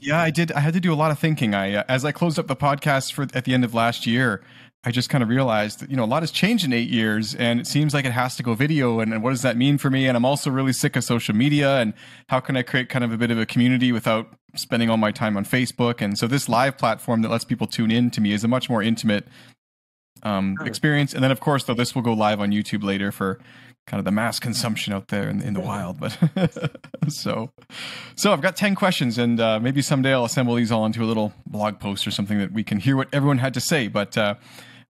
Yeah, I did. I had to do a lot of thinking. I, uh, as I closed up the podcast for at the end of last year, I just kind of realized that you know a lot has changed in eight years, and it seems like it has to go video. And, and, what does that mean for me? And I'm also really sick of social media. And how can I create kind of a bit of a community without spending all my time on Facebook? And so this live platform that lets people tune in to me is a much more intimate um, experience. And then of course, though, this will go live on YouTube later for kind of the mass consumption out there in, in the wild. But *laughs* so, so I've got 10 questions and uh, maybe someday I'll assemble these all into a little blog post or something that we can hear what everyone had to say. But uh,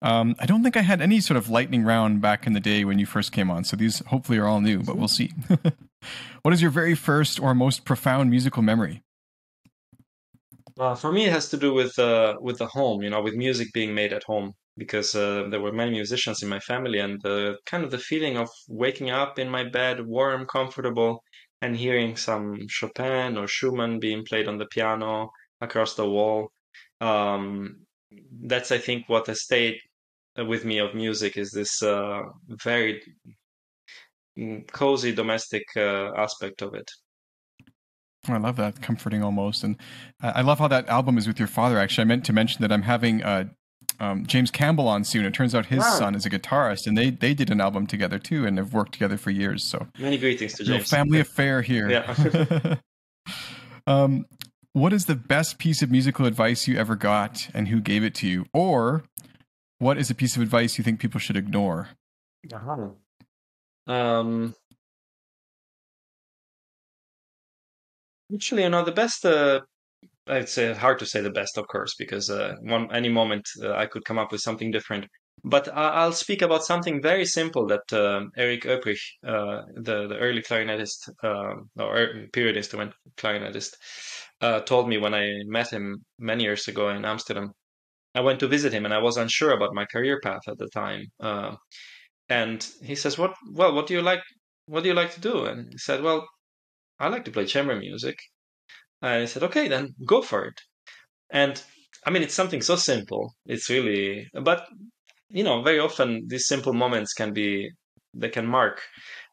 um, I don't think I had any sort of lightning round back in the day when you first came on. So these hopefully are all new, but we'll see. *laughs* what is your very first or most profound musical memory? Uh, for me, it has to do with uh, with the home. You know, with music being made at home because uh, there were many musicians in my family and the kind of the feeling of waking up in my bed warm comfortable and hearing some chopin or schumann being played on the piano across the wall. Um, that's i think what has stayed with me of music is this uh, very cozy domestic uh, aspect of it. I love that, comforting almost, and I love how that album is with your father. Actually, I meant to mention that I'm having uh, um, James Campbell on soon. It turns out his wow. son is a guitarist, and they they did an album together too, and have worked together for years. So many greetings to James. family affair here. Yeah. *laughs* um, what is the best piece of musical advice you ever got, and who gave it to you? Or what is a piece of advice you think people should ignore? Uh-huh. Um, actually, you know, the best uh, it's uh, hard to say the best, of course, because uh, one any moment uh, I could come up with something different. But I'll speak about something very simple that uh, Eric Hoeprich, uh, the the early clarinetist um, or er, periodist when clarinetist, uh, told me when I met him many years ago in Amsterdam. I went to visit him, and I was unsure about my career path at the time. and he says, "What? Well, what do you like? What do you like to do?" And he said, "Well, I like to play chamber music." I said, okay, then go for it. And I mean, it's something so simple. It's really, but you know, very often these simple moments can be they can mark,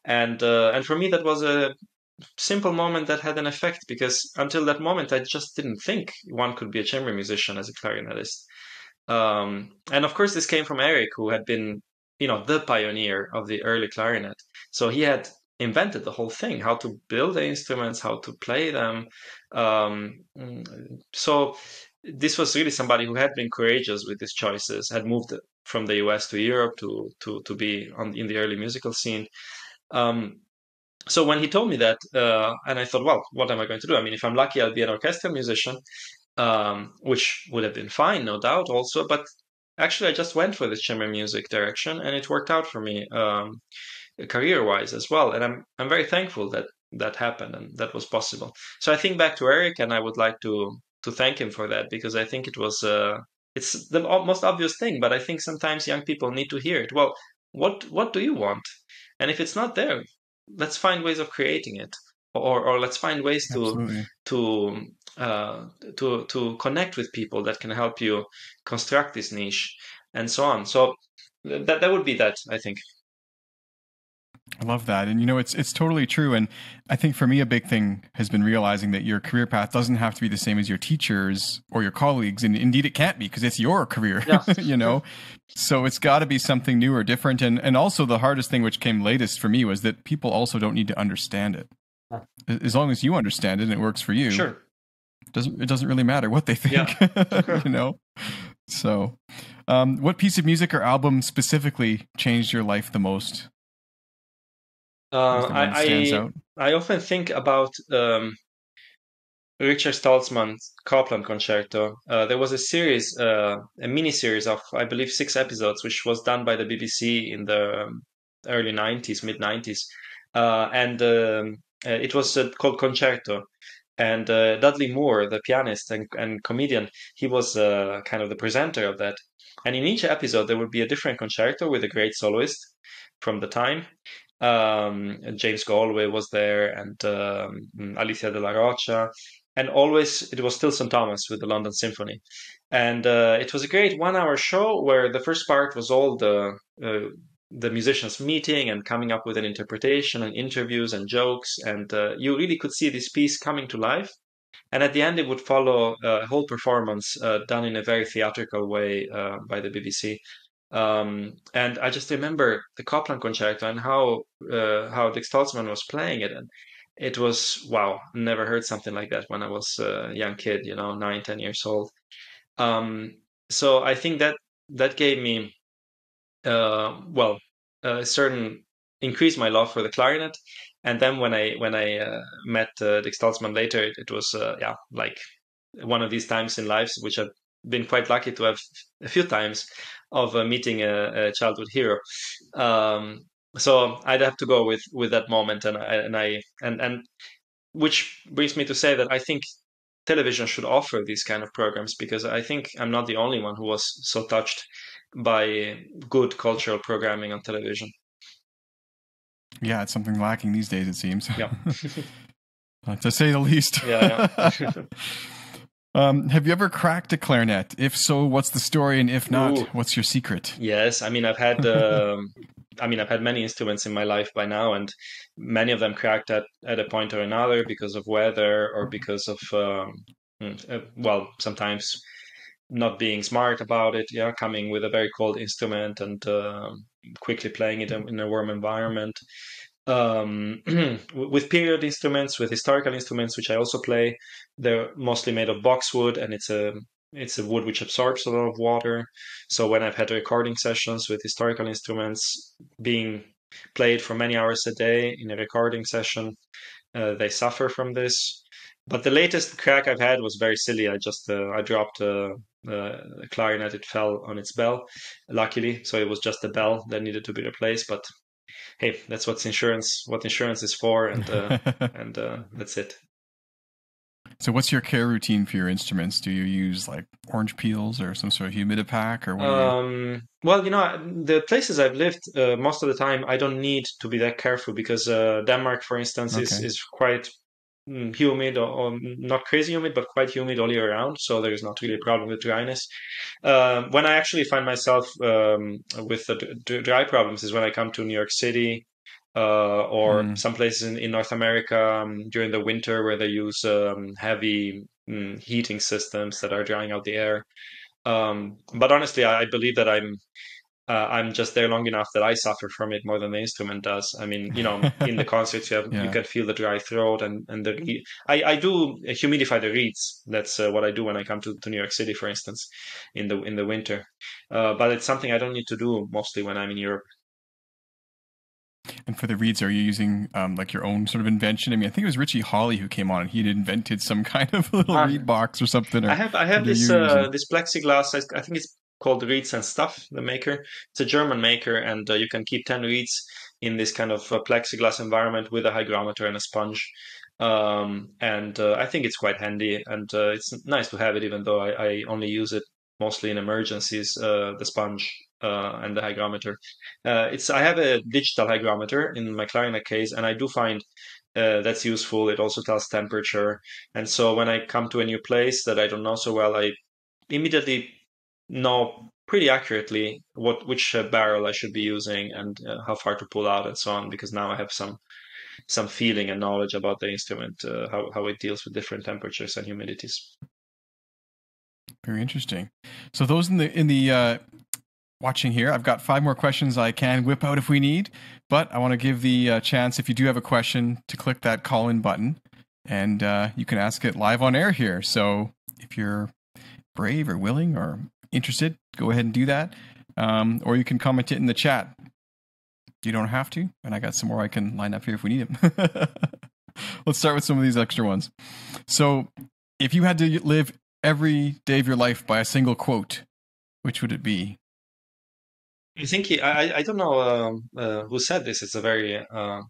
and uh, and for me that was a simple moment that had an effect because until that moment I just didn't think one could be a chamber musician as a clarinetist. Um, and of course, this came from Eric, who had been, you know, the pioneer of the early clarinet. So he had invented the whole thing how to build the instruments how to play them. Um, so this was really somebody who had been courageous with his choices had moved from the us to europe to to to be on in the early musical scene. Um, so when he told me that uh, and i thought well what am i going to do? I mean if i'm lucky i'll be an orchestral musician um, which would have been fine no doubt also but actually i just went for this chamber music direction and it worked out for me. Um, career wise as well. And I'm I'm very thankful that that happened and that was possible. So I think back to Eric, and I would like to to thank him for that because I think it was uh, it's the most obvious thing, but I think sometimes young people need to hear it. Well, what what do you want? And if it's not there, let's find ways of creating it, or or let's find ways to Absolutely. to uh, to to connect with people that can help you construct this niche and so on. So that that would be that I think. I love that. And you know, it's it's totally true. And I think for me a big thing has been realizing that your career path doesn't have to be the same as your teachers or your colleagues. And indeed it can't be because it's your career. Yeah. *laughs* you know? So it's gotta be something new or different. And and also the hardest thing which came latest for me was that people also don't need to understand it. As long as you understand it and it works for you. Sure. It doesn't it doesn't really matter what they think. Yeah. *laughs* you know? So um, what piece of music or album specifically changed your life the most? Uh, I I, I, often think about um, Richard Stolzmann's Copland Concerto. Uh, there was a series, uh, a mini series of I believe six episodes, which was done by the BBC in the early '90s, mid '90s, uh, and um, uh, it was uh, called Concerto. And Dudley Moore, the pianist and, and comedian, he was kind of the presenter of that. And in each episode, there would be a different concerto with a great soloist from the time. Um, James Galway was there, and um, Alicia de Larrocha, and always it was Tilson Thomas with the London Symphony, and uh, it was a great one-hour show where the first part was all the uh, the musicians meeting and coming up with an interpretation and interviews and jokes, and uh, you really could see this piece coming to life. And at the end, it would follow a whole performance uh, done in a very theatrical way uh, by the BBC. Um, and I just remember the Copland concerto and how uh, how Dick Stolzmann was playing it, and it was wow. Never heard something like that when I was a young kid, you know, nine, ten years old. Um, so I think that that gave me, uh, well, a certain increased my love for the clarinet. And then when I when I uh, met uh, Dick Stolzmann later, it, it was uh, yeah like one of these times in lives which I've been quite lucky to have a few times of uh, meeting a, a, childhood hero. Um, so I'd have to go with with that moment, and I, and I and and which brings me to say that I think television should offer these kind of programs because I think I'm not the only one who was so touched by good cultural programming on television. Yeah, it's something lacking these days, it seems. Yeah. *laughs* to say the least. Yeah. yeah. *laughs* *laughs* Um, have you ever cracked a clarinet? If so, what's the story? And if not, Ooh. what's your secret? Yes, I mean I've had uh, *laughs* I mean I've had many instruments in my life by now, and many of them cracked at at a point or another because of weather or because of um, hmm, uh, well sometimes not being smart about it. Yeah, coming with a very cold instrument and uh, quickly playing it in a warm environment um, *clears throat* with period instruments, with historical instruments, which I also play. They're mostly made of boxwood, and it's a it's a wood which absorbs a lot of water. So when I've had recording sessions with historical instruments being played for many hours a day in a recording session, uh, they suffer from this. But the latest crack I've had was very silly. I just uh, I dropped a, a, clarinet. It fell on its bell, luckily. So it was just the bell that needed to be replaced. But hey, that's what's insurance, what insurance is for, and uh, *laughs* and uh, that's it. So, what's your care routine for your instruments? Do you use like orange peels or some sort of Humidipak, or what? Um. Well, you know, the places I've lived, uh, most of the time, I don't need to be that careful because uh, Denmark, for instance, okay. is is quite mm, humid or, or, not crazy humid, but quite humid all year round. So there is not really a problem with dryness. Um, when I actually find myself um, with the dry problems is when I come to New York City uh, or mm. some places in, in North America um, during the winter where they use um, heavy mm, heating systems that are drying out the air. Um, but honestly, I, I, believe that I'm uh, I'm just there long enough that I suffer from it more than the instrument does. I mean, you know, in the *laughs* concerts you have, yeah. you can feel the dry throat and and the I I do humidify the reeds. That's uh, what I do when I come to, to New York City, for instance, in the in the winter. Uh, but it's something I don't need to do mostly when I'm in Europe. And for the reeds, are you using um, like your own sort of invention? I mean, I think it was Richie Hawley who came on and he'd invented some *laughs* kind of little uh, reed box or something. Or I have I have this uh, this plexiglass. I, I think it's called Reeds and Stuff, the maker. It's a German maker, and uh, you can keep 10 reeds in this kind of uh, plexiglass environment with a hygrometer and a sponge. Um, and uh, I think it's quite handy, and uh, it's nice to have it, even though I, I only use it mostly in emergencies, uh, the sponge uh, and the hygrometer. it's I have a digital hygrometer in my clarinet case, and I do find uh, that's useful. It also tells temperature. And so when I come to a new place that I don't know so well, I immediately know pretty accurately what which uh, barrel I should be using and uh, how far to pull out and so on because now I have some some feeling and knowledge about the instrument uh, how how it deals with different temperatures and humidities. Very interesting. So those in the in the uh, watching here, I've got five more questions I can whip out if we need, but I want to give the uh, chance if you do have a question to click that call in button and uh, you can ask it live on air here. So if you're brave or willing or interested, go ahead and do that. Um, or you can comment it in the chat. You don't have to, and I got some more I can line up here if we need them. *laughs* Let's start with some of these extra ones. So, if you had to live every day of your life by a single quote, which would it be? I think he, I I don't know um, uh, who said this. It's a very uh,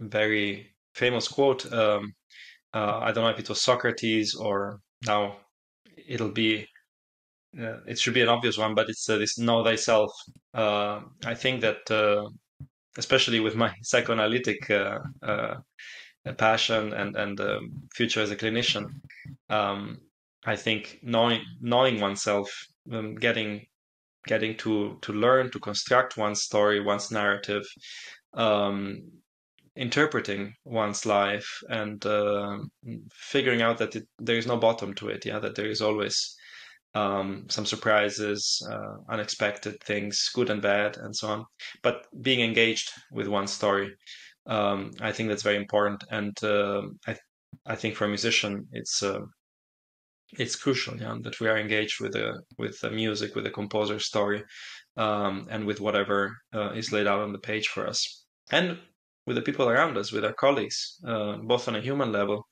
very famous quote. Um, uh, I don't know if it was Socrates or now it'll be uh, it should be an obvious one, but it's uh, this know thyself. Uh, I think that, especially with my *laughs* psychoanalytic passion and and um, future as a clinician, um, I think knowing knowing oneself, um, getting getting to to learn to construct one's story, one's narrative, um, interpreting one's life, and figuring out that it, there is no bottom to it. Yeah, that there is always um, some surprises, uh, unexpected things, good and bad, and so on. But being engaged with one story, um, I think that's very important. And uh, I, I think for a musician, it's uh, it's crucial, yeah, that we are engaged with the with the music, with the composer's story, um, and with whatever uh, is laid out on the page for us, and with the people around us, with our colleagues, uh, both on a human level,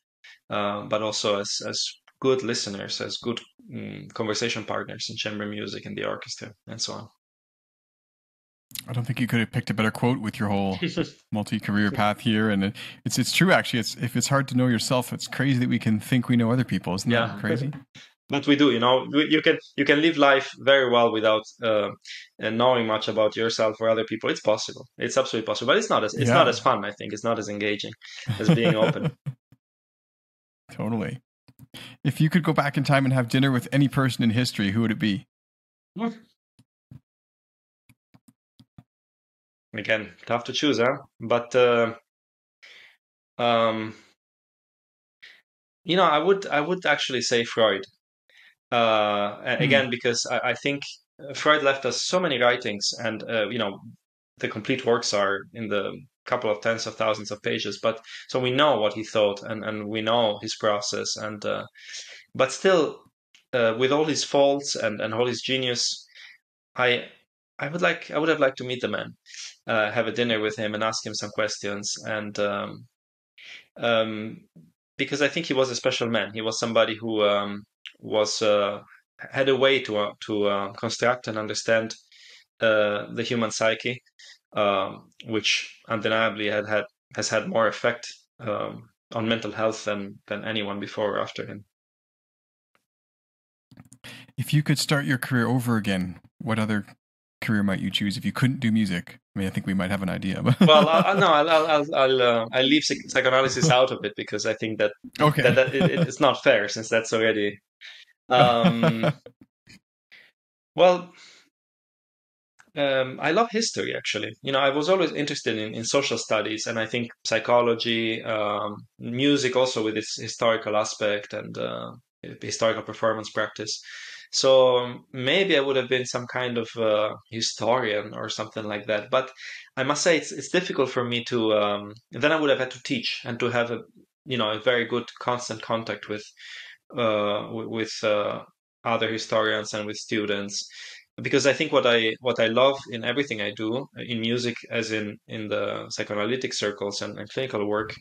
uh, but also as as good listeners, as good um, conversation partners in chamber music and the orchestra and so on. I don't think you could have picked a better quote with your whole *laughs* multi-career path here, and it's it's true actually. It's if it's hard to know yourself, it's crazy that we can think we know other people. Isn't yeah. that crazy? *laughs* but we do, you know. You can you can live life very well without uh, knowing much about yourself or other people. It's possible. It's absolutely possible, but it's not as it's yeah. not as fun. I think it's not as engaging *laughs* as being open. totally. If you could go back in time and have dinner with any person in history, who would it be? Again, tough to choose, huh? But uh, um, you know, I would I would actually say Freud. Uh, mm. Again, because I, I, think Freud left us so many writings, and uh, you know, the complete works are in the couple of tens of thousands of pages but so we know what he thought and and we know his process and uh, but still uh, with all his faults and and all his genius i i would like i would have liked to meet the man uh, have a dinner with him and ask him some questions and um, um, because i think he was a special man he was somebody who um, was uh, had a way to uh, to uh, construct and understand the human psyche um, which undeniably had had has had more effect um, on mental health than than anyone before or after him. If you could start your career over again, what other career might you choose if you couldn't do music? I mean, I think we might have an idea. But well, I, *laughs* I, no, I'll I'll I'll, uh, I'll leave psychoanalysis out of it because I think that okay, that, that it, it's not fair since that's already. Um, *laughs* well, um, I love history actually. You know, I was always interested in, in social studies, and I think psychology, um, music also with its historical aspect and uh, historical performance practice. So maybe I would have been some kind of uh, historian or something like that. But I must say it's it's difficult for me to. Um, then I would have had to teach and to have a you know a very good constant contact with uh, with uh, other historians and with students because I think what I what I love in everything I do in music, as in in the psychoanalytic circles and, and clinical work,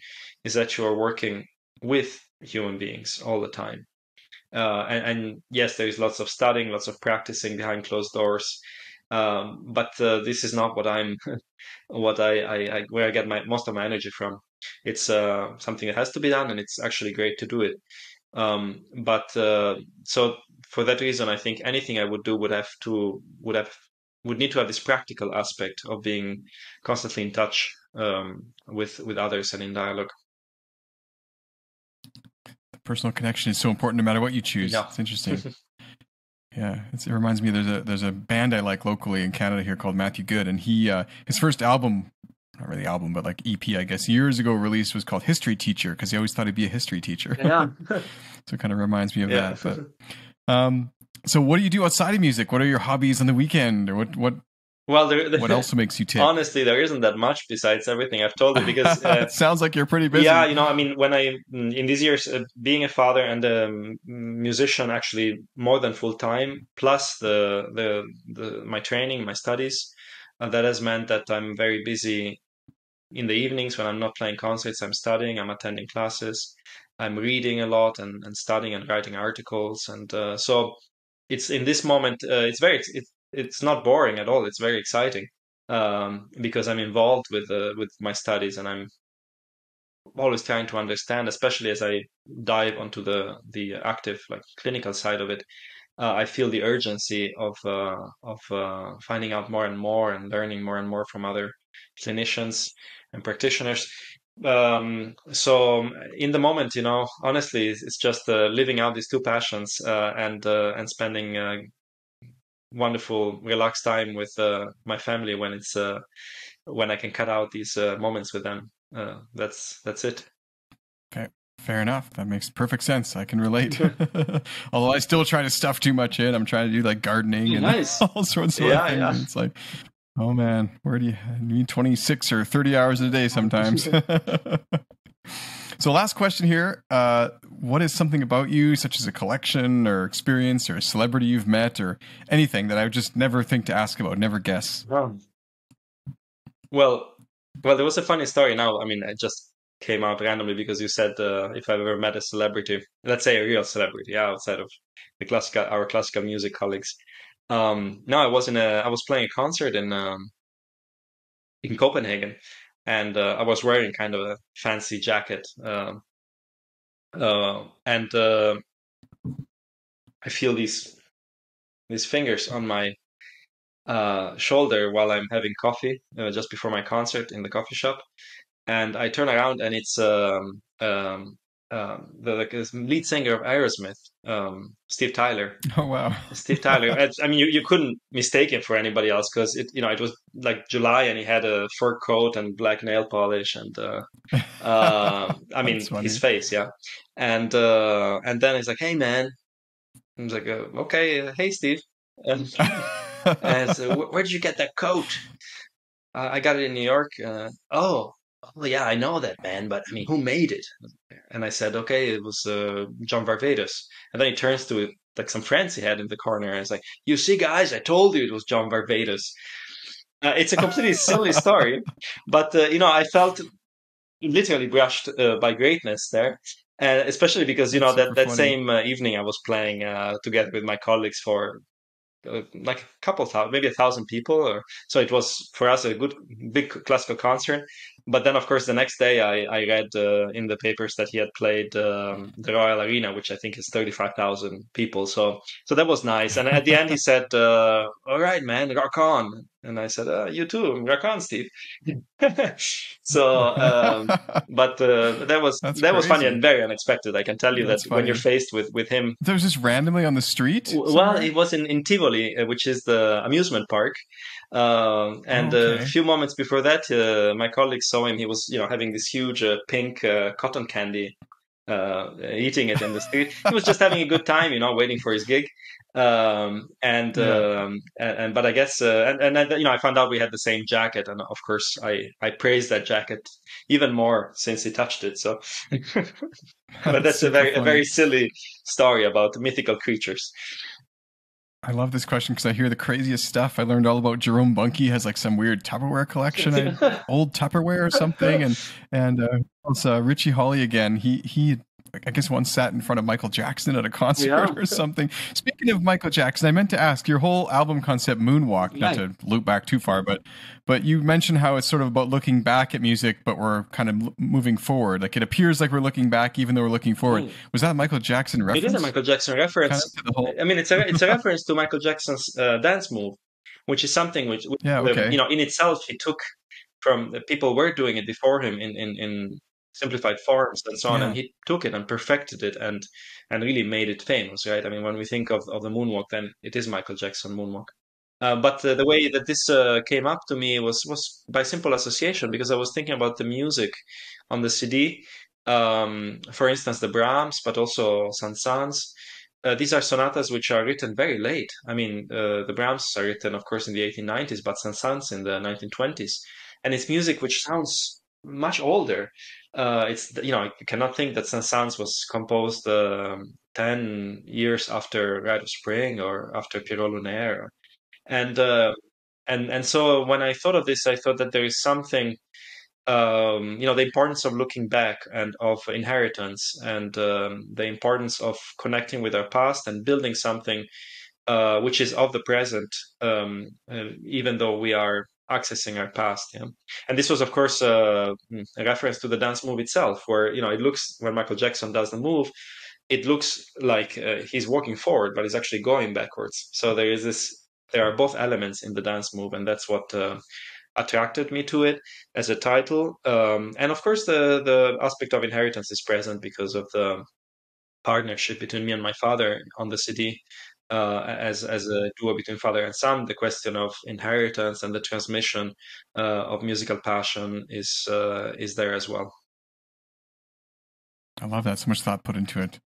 is that you are working with human beings all the time. Uh, and, and, yes, there is lots of studying, lots of practicing behind closed doors. Um, but uh, this is not what I'm, *laughs* what I, I, I, where I get my most of my energy from. It's uh, something that has to be done, and it's actually great to do it. Um, but uh, so for that reason, I think anything I would do would have to would have would need to have this practical aspect of being constantly in touch um, with with others and in dialogue. Personal connection is so important no matter what you choose. Yeah. It's interesting. *laughs* yeah, it's, it reminds me there's a there's a band I like locally in Canada here called Matthew Good, and he uh, his first album not really album, but like EP, I guess, years ago released was called History Teacher because he always thought he'd be a history teacher. Yeah. *laughs* *laughs* so it kind of reminds me of yeah. that. But um, so what do you do outside of music? What are your hobbies on the weekend, or what what? Well, there, what else *laughs* makes you tick? Honestly, there isn't that much besides everything I've told you because *laughs* uh, it sounds like you're pretty busy. Yeah, you know, I mean, when I in these years uh, being a father and a musician, actually more than full time, plus the the the my training, my studies, uh, that has meant that I'm very busy in the evenings when I'm not playing concerts. I'm studying, I'm attending classes, I'm reading a lot and, and studying and writing articles, and uh, so it's in this moment uh, it's very it, it's not boring at all. It's very exciting um, because I'm involved with uh, with my studies and I'm always trying to understand, especially as I dive onto the the active like clinical side of it. Uh, I feel the urgency of uh, of uh, finding out more and more and learning more and more from other clinicians and practitioners. Um, so in the moment, you know, honestly, it's just uh, living out these two passions uh, and uh, and spending wonderful, relaxed time with uh, my family when it's uh, when I can cut out these moments with them. that's that's it. Okay. Fair enough. That makes perfect sense. I can relate. *laughs* Although I still try to stuff too much in. I'm trying to do like gardening and nice. *laughs* all sorts of yeah, things. Yeah. It's like Oh man, where do you need 26 or 30 hours a day *laughs* sometimes? So, last question here. Uh, what is something about you, such as a collection or experience or a celebrity you've met or anything that I would just never think to ask about, never guess? Well, well, well there was a funny story now. I mean, it just came out randomly because you said uh, if I've ever met a celebrity, let's say a real celebrity, outside of the classical, our classical music colleagues. Um, no, I was in a I was playing a concert in um, in Copenhagen, and uh, I was wearing kind of a fancy jacket, um, uh, and uh, I feel these these fingers on my uh, shoulder while I'm having coffee uh, just before my concert in the coffee shop, and I turn around and it's um, um, um, the like, lead singer of Aerosmith, um, Steve Tyler. *laughs* Oh wow, Steve Tyler. I mean, you, you couldn't mistake him for anybody else because it you know it was like July and he had a fur coat and black nail polish and uh, uh, *laughs* I mean his face, yeah. And uh, and then he's like, "Hey man," I was like, uh, "Okay, uh, hey Steve," and, *laughs* and so, "Where'd you get that coat?" I got it in New York. Uh, oh, oh yeah, I know that man, but I mean, who made it? And I said, okay, it was uh, John Varvatos. And then he turns to like some friends he had in the corner, and he's like, you see, guys, I told you it was John Varvatos. Uh, it's a completely *laughs* silly story, but uh, you know, I felt literally brushed uh, by greatness there. And especially because you know that, that same uh, evening I was playing uh, together with my colleagues for like a couple thousand, maybe a thousand people. Or, so it was for us a good big classical concert. But then, of course, the next day I, I read uh, in the papers that he had played um, the Royal Arena, which I think is 35,000 people. So so that was nice. And at the end, he *laughs* said, uh, All right, man, rock on. And I said, uh, You too, rock on, Steve. *laughs* so, um, *laughs* but uh, that was That's that crazy. was funny and very unexpected. I can tell you That's that funny. when you're faced with, with him. That was just randomly on the street? Somewhere? Well, it was in, in Tivoli, uh, which is the amusement park. Um, and okay. a few moments before that, uh, my colleague saw him. He was, you know, having this huge uh, pink uh, cotton candy, uh, eating it in the street. he was just having a good time, you know, waiting for his gig. Um, and, yeah. um, and, and but I guess uh, and and you know I found out we had the same jacket, and of course I I praised that jacket even more since he touched it. So, *laughs* but that's a very funny. a very silly story about mythical creatures. I love this question because I hear the craziest stuff. I learned all about Jerome Bunke has like some weird Tupperware collection, *laughs* old Tupperware or something, and and uh, it's uh, Richie Hawley again. He he I guess one sat in front of Michael Jackson at a concert yeah. or something. Speaking of Michael Jackson, I meant to ask your whole album concept, Moonwalk. Not to loop back too far, but but you mentioned how it's sort of about looking back at music, but we're kind of moving forward. Like it appears like we're looking back, even though we're looking forward. Mm. Was that a Michael Jackson reference? It is a Michael Jackson reference. Kind of whole... I mean, it's a it's a reference to Michael Jackson's uh, dance move, which is something which, which yeah, okay. you know, in itself, he took from the people were doing it before him in in in simplified forms and so on yeah. and he took it and perfected it and and really made it famous right i mean when we think of, of the moonwalk then it is michael jackson moonwalk uh, but uh, the way that this uh, came up to me was was by simple association because i was thinking about the music on the cd um, for instance the brahms but also saint-saëns uh, these are sonatas which are written very late. I mean, uh, the Brahms are written, of course, in the 1890s, but Saint-Saëns in the 1920s, and it's music which sounds much older uh, it's you know you cannot think that Saint-Saëns was composed um, ten years after Rite of Spring or after Pierrot Lunaire, and uh, and and so when I thought of this, I thought that there is something. Um, you know the importance of looking back and of inheritance and um, the importance of connecting with our past and building something uh, which is of the present um, uh, even though we are accessing our past. Yeah, and this was, of course, uh, a reference to the dance move itself, where you know it looks when Michael Jackson does the move, it looks like uh, he's walking forward, but he's actually going backwards. So there is this. There are both elements in the dance move, and that's what. Uh, attracted me to it as a title um, and of course the the aspect of inheritance is present because of the partnership between me and my father on the CD uh, as as a duo between father and son, the question of inheritance and the transmission uh, of musical passion is uh, is there as well. I love that. So much thought put into it.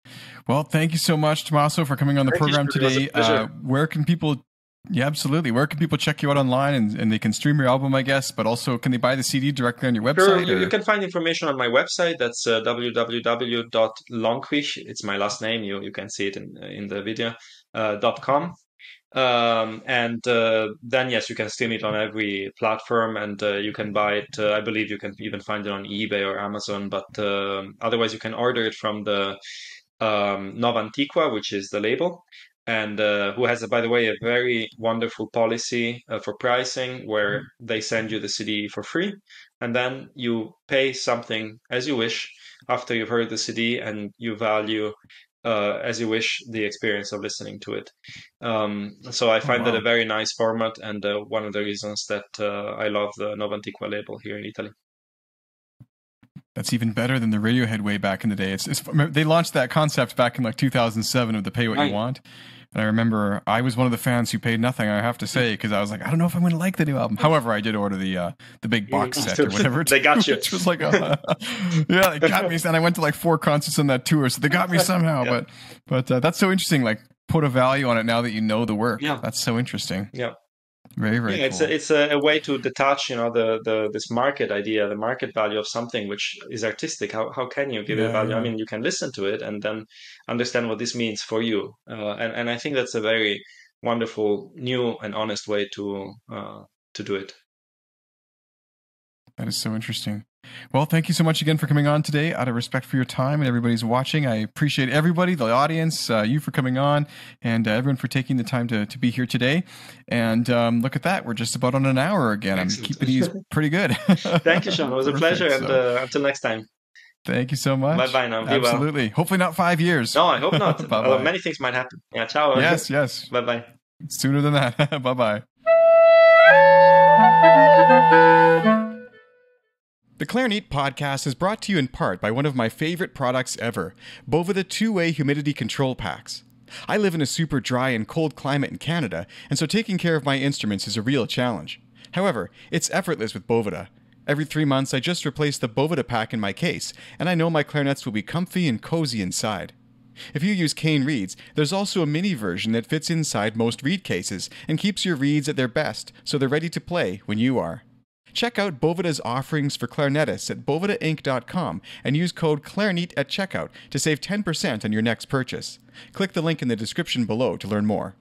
Well, thank you so much, Tommaso, for coming on the thank program today. Uh, where can people yeah, absolutely. Where can people check you out online and, and they can stream your album, I guess, but also can they buy the CD directly on your website? Sure. You can find information on my website. That's uh, www.lonquich. It's my last name. You, you can see it in, in the video, dot .com. Um, and uh, then, yes, you can stream it on every platform and uh, you can buy it. Uh, I believe you can even find it on eBay or Amazon, but um, otherwise you can order it from the um, Nova Antiqua, which is the label and uh, who has, by the way, a very wonderful policy uh, for pricing where mm-hmm. they send you the CD for free, and then you pay something as you wish after you've heard the CD, and you value uh, as you wish the experience of listening to it. Um, so I find oh, wow. that a very nice format, and uh, one of the reasons that uh, I love the Nova Antiqua label here in Italy. That's even better than the Radiohead way back in the day. It's, it's they launched that concept back in like 2007 of the pay what you want, and I remember I was one of the fans who paid nothing. I have to say because I was like, I don't know if I'm going to like the new album. However, I did order the uh, the big box set or whatever. *laughs* they got you. *laughs* Which was like, a, *laughs* yeah, they got me. And I went to like four concerts on that tour, so they got me somehow. Yeah. But but uh, that's so interesting. Like put a value on it now that you know the work. Yeah, that's so interesting. Yeah. Very, very. Cool. it's a, it's a, a, way to detach, you know, the, the this market idea, the market value of something which is artistic. How how can you give yeah, it value? Yeah. I mean, you can listen to it and then understand what this means for you. Uh, and and I think that's a very wonderful, new and honest way to uh, to do it. That is so interesting. Well, thank you so much again for coming on today. Out of respect for your time and everybody's watching, I appreciate everybody, the audience, uh, you for coming on, and uh, everyone for taking the time to, to be here today. And um, look at that, we're just about on an hour again. Excellent. I'm keeping these *laughs* pretty good. Thank you, Sean. It was a Perfect. pleasure. And uh, until next time. Thank you so much. Bye-bye now. Be well. Absolutely. Hopefully not five years. No, I hope not. *laughs* Uh, many things might happen. Yeah, ciao. *laughs* Yes, yes. bye bye. Sooner than that. bye bye. The Clarineat podcast is brought to you in part by one of my favorite products ever Boveda two way humidity control packs. I live in a super dry and cold climate in Canada, and so taking care of my instruments is a real challenge. However, it's effortless with Boveda. Every three months, I just replace the Boveda pack in my case, and I know my clarinets will be comfy and cozy inside. If you use cane reeds, there's also a mini version that fits inside most reed cases and keeps your reeds at their best so they're ready to play when you are. Check out Boveda's offerings for clarinetists at bovedainc.com and use code CLARINEAT at checkout to save 10% on your next purchase. Click the link in the description below to learn more.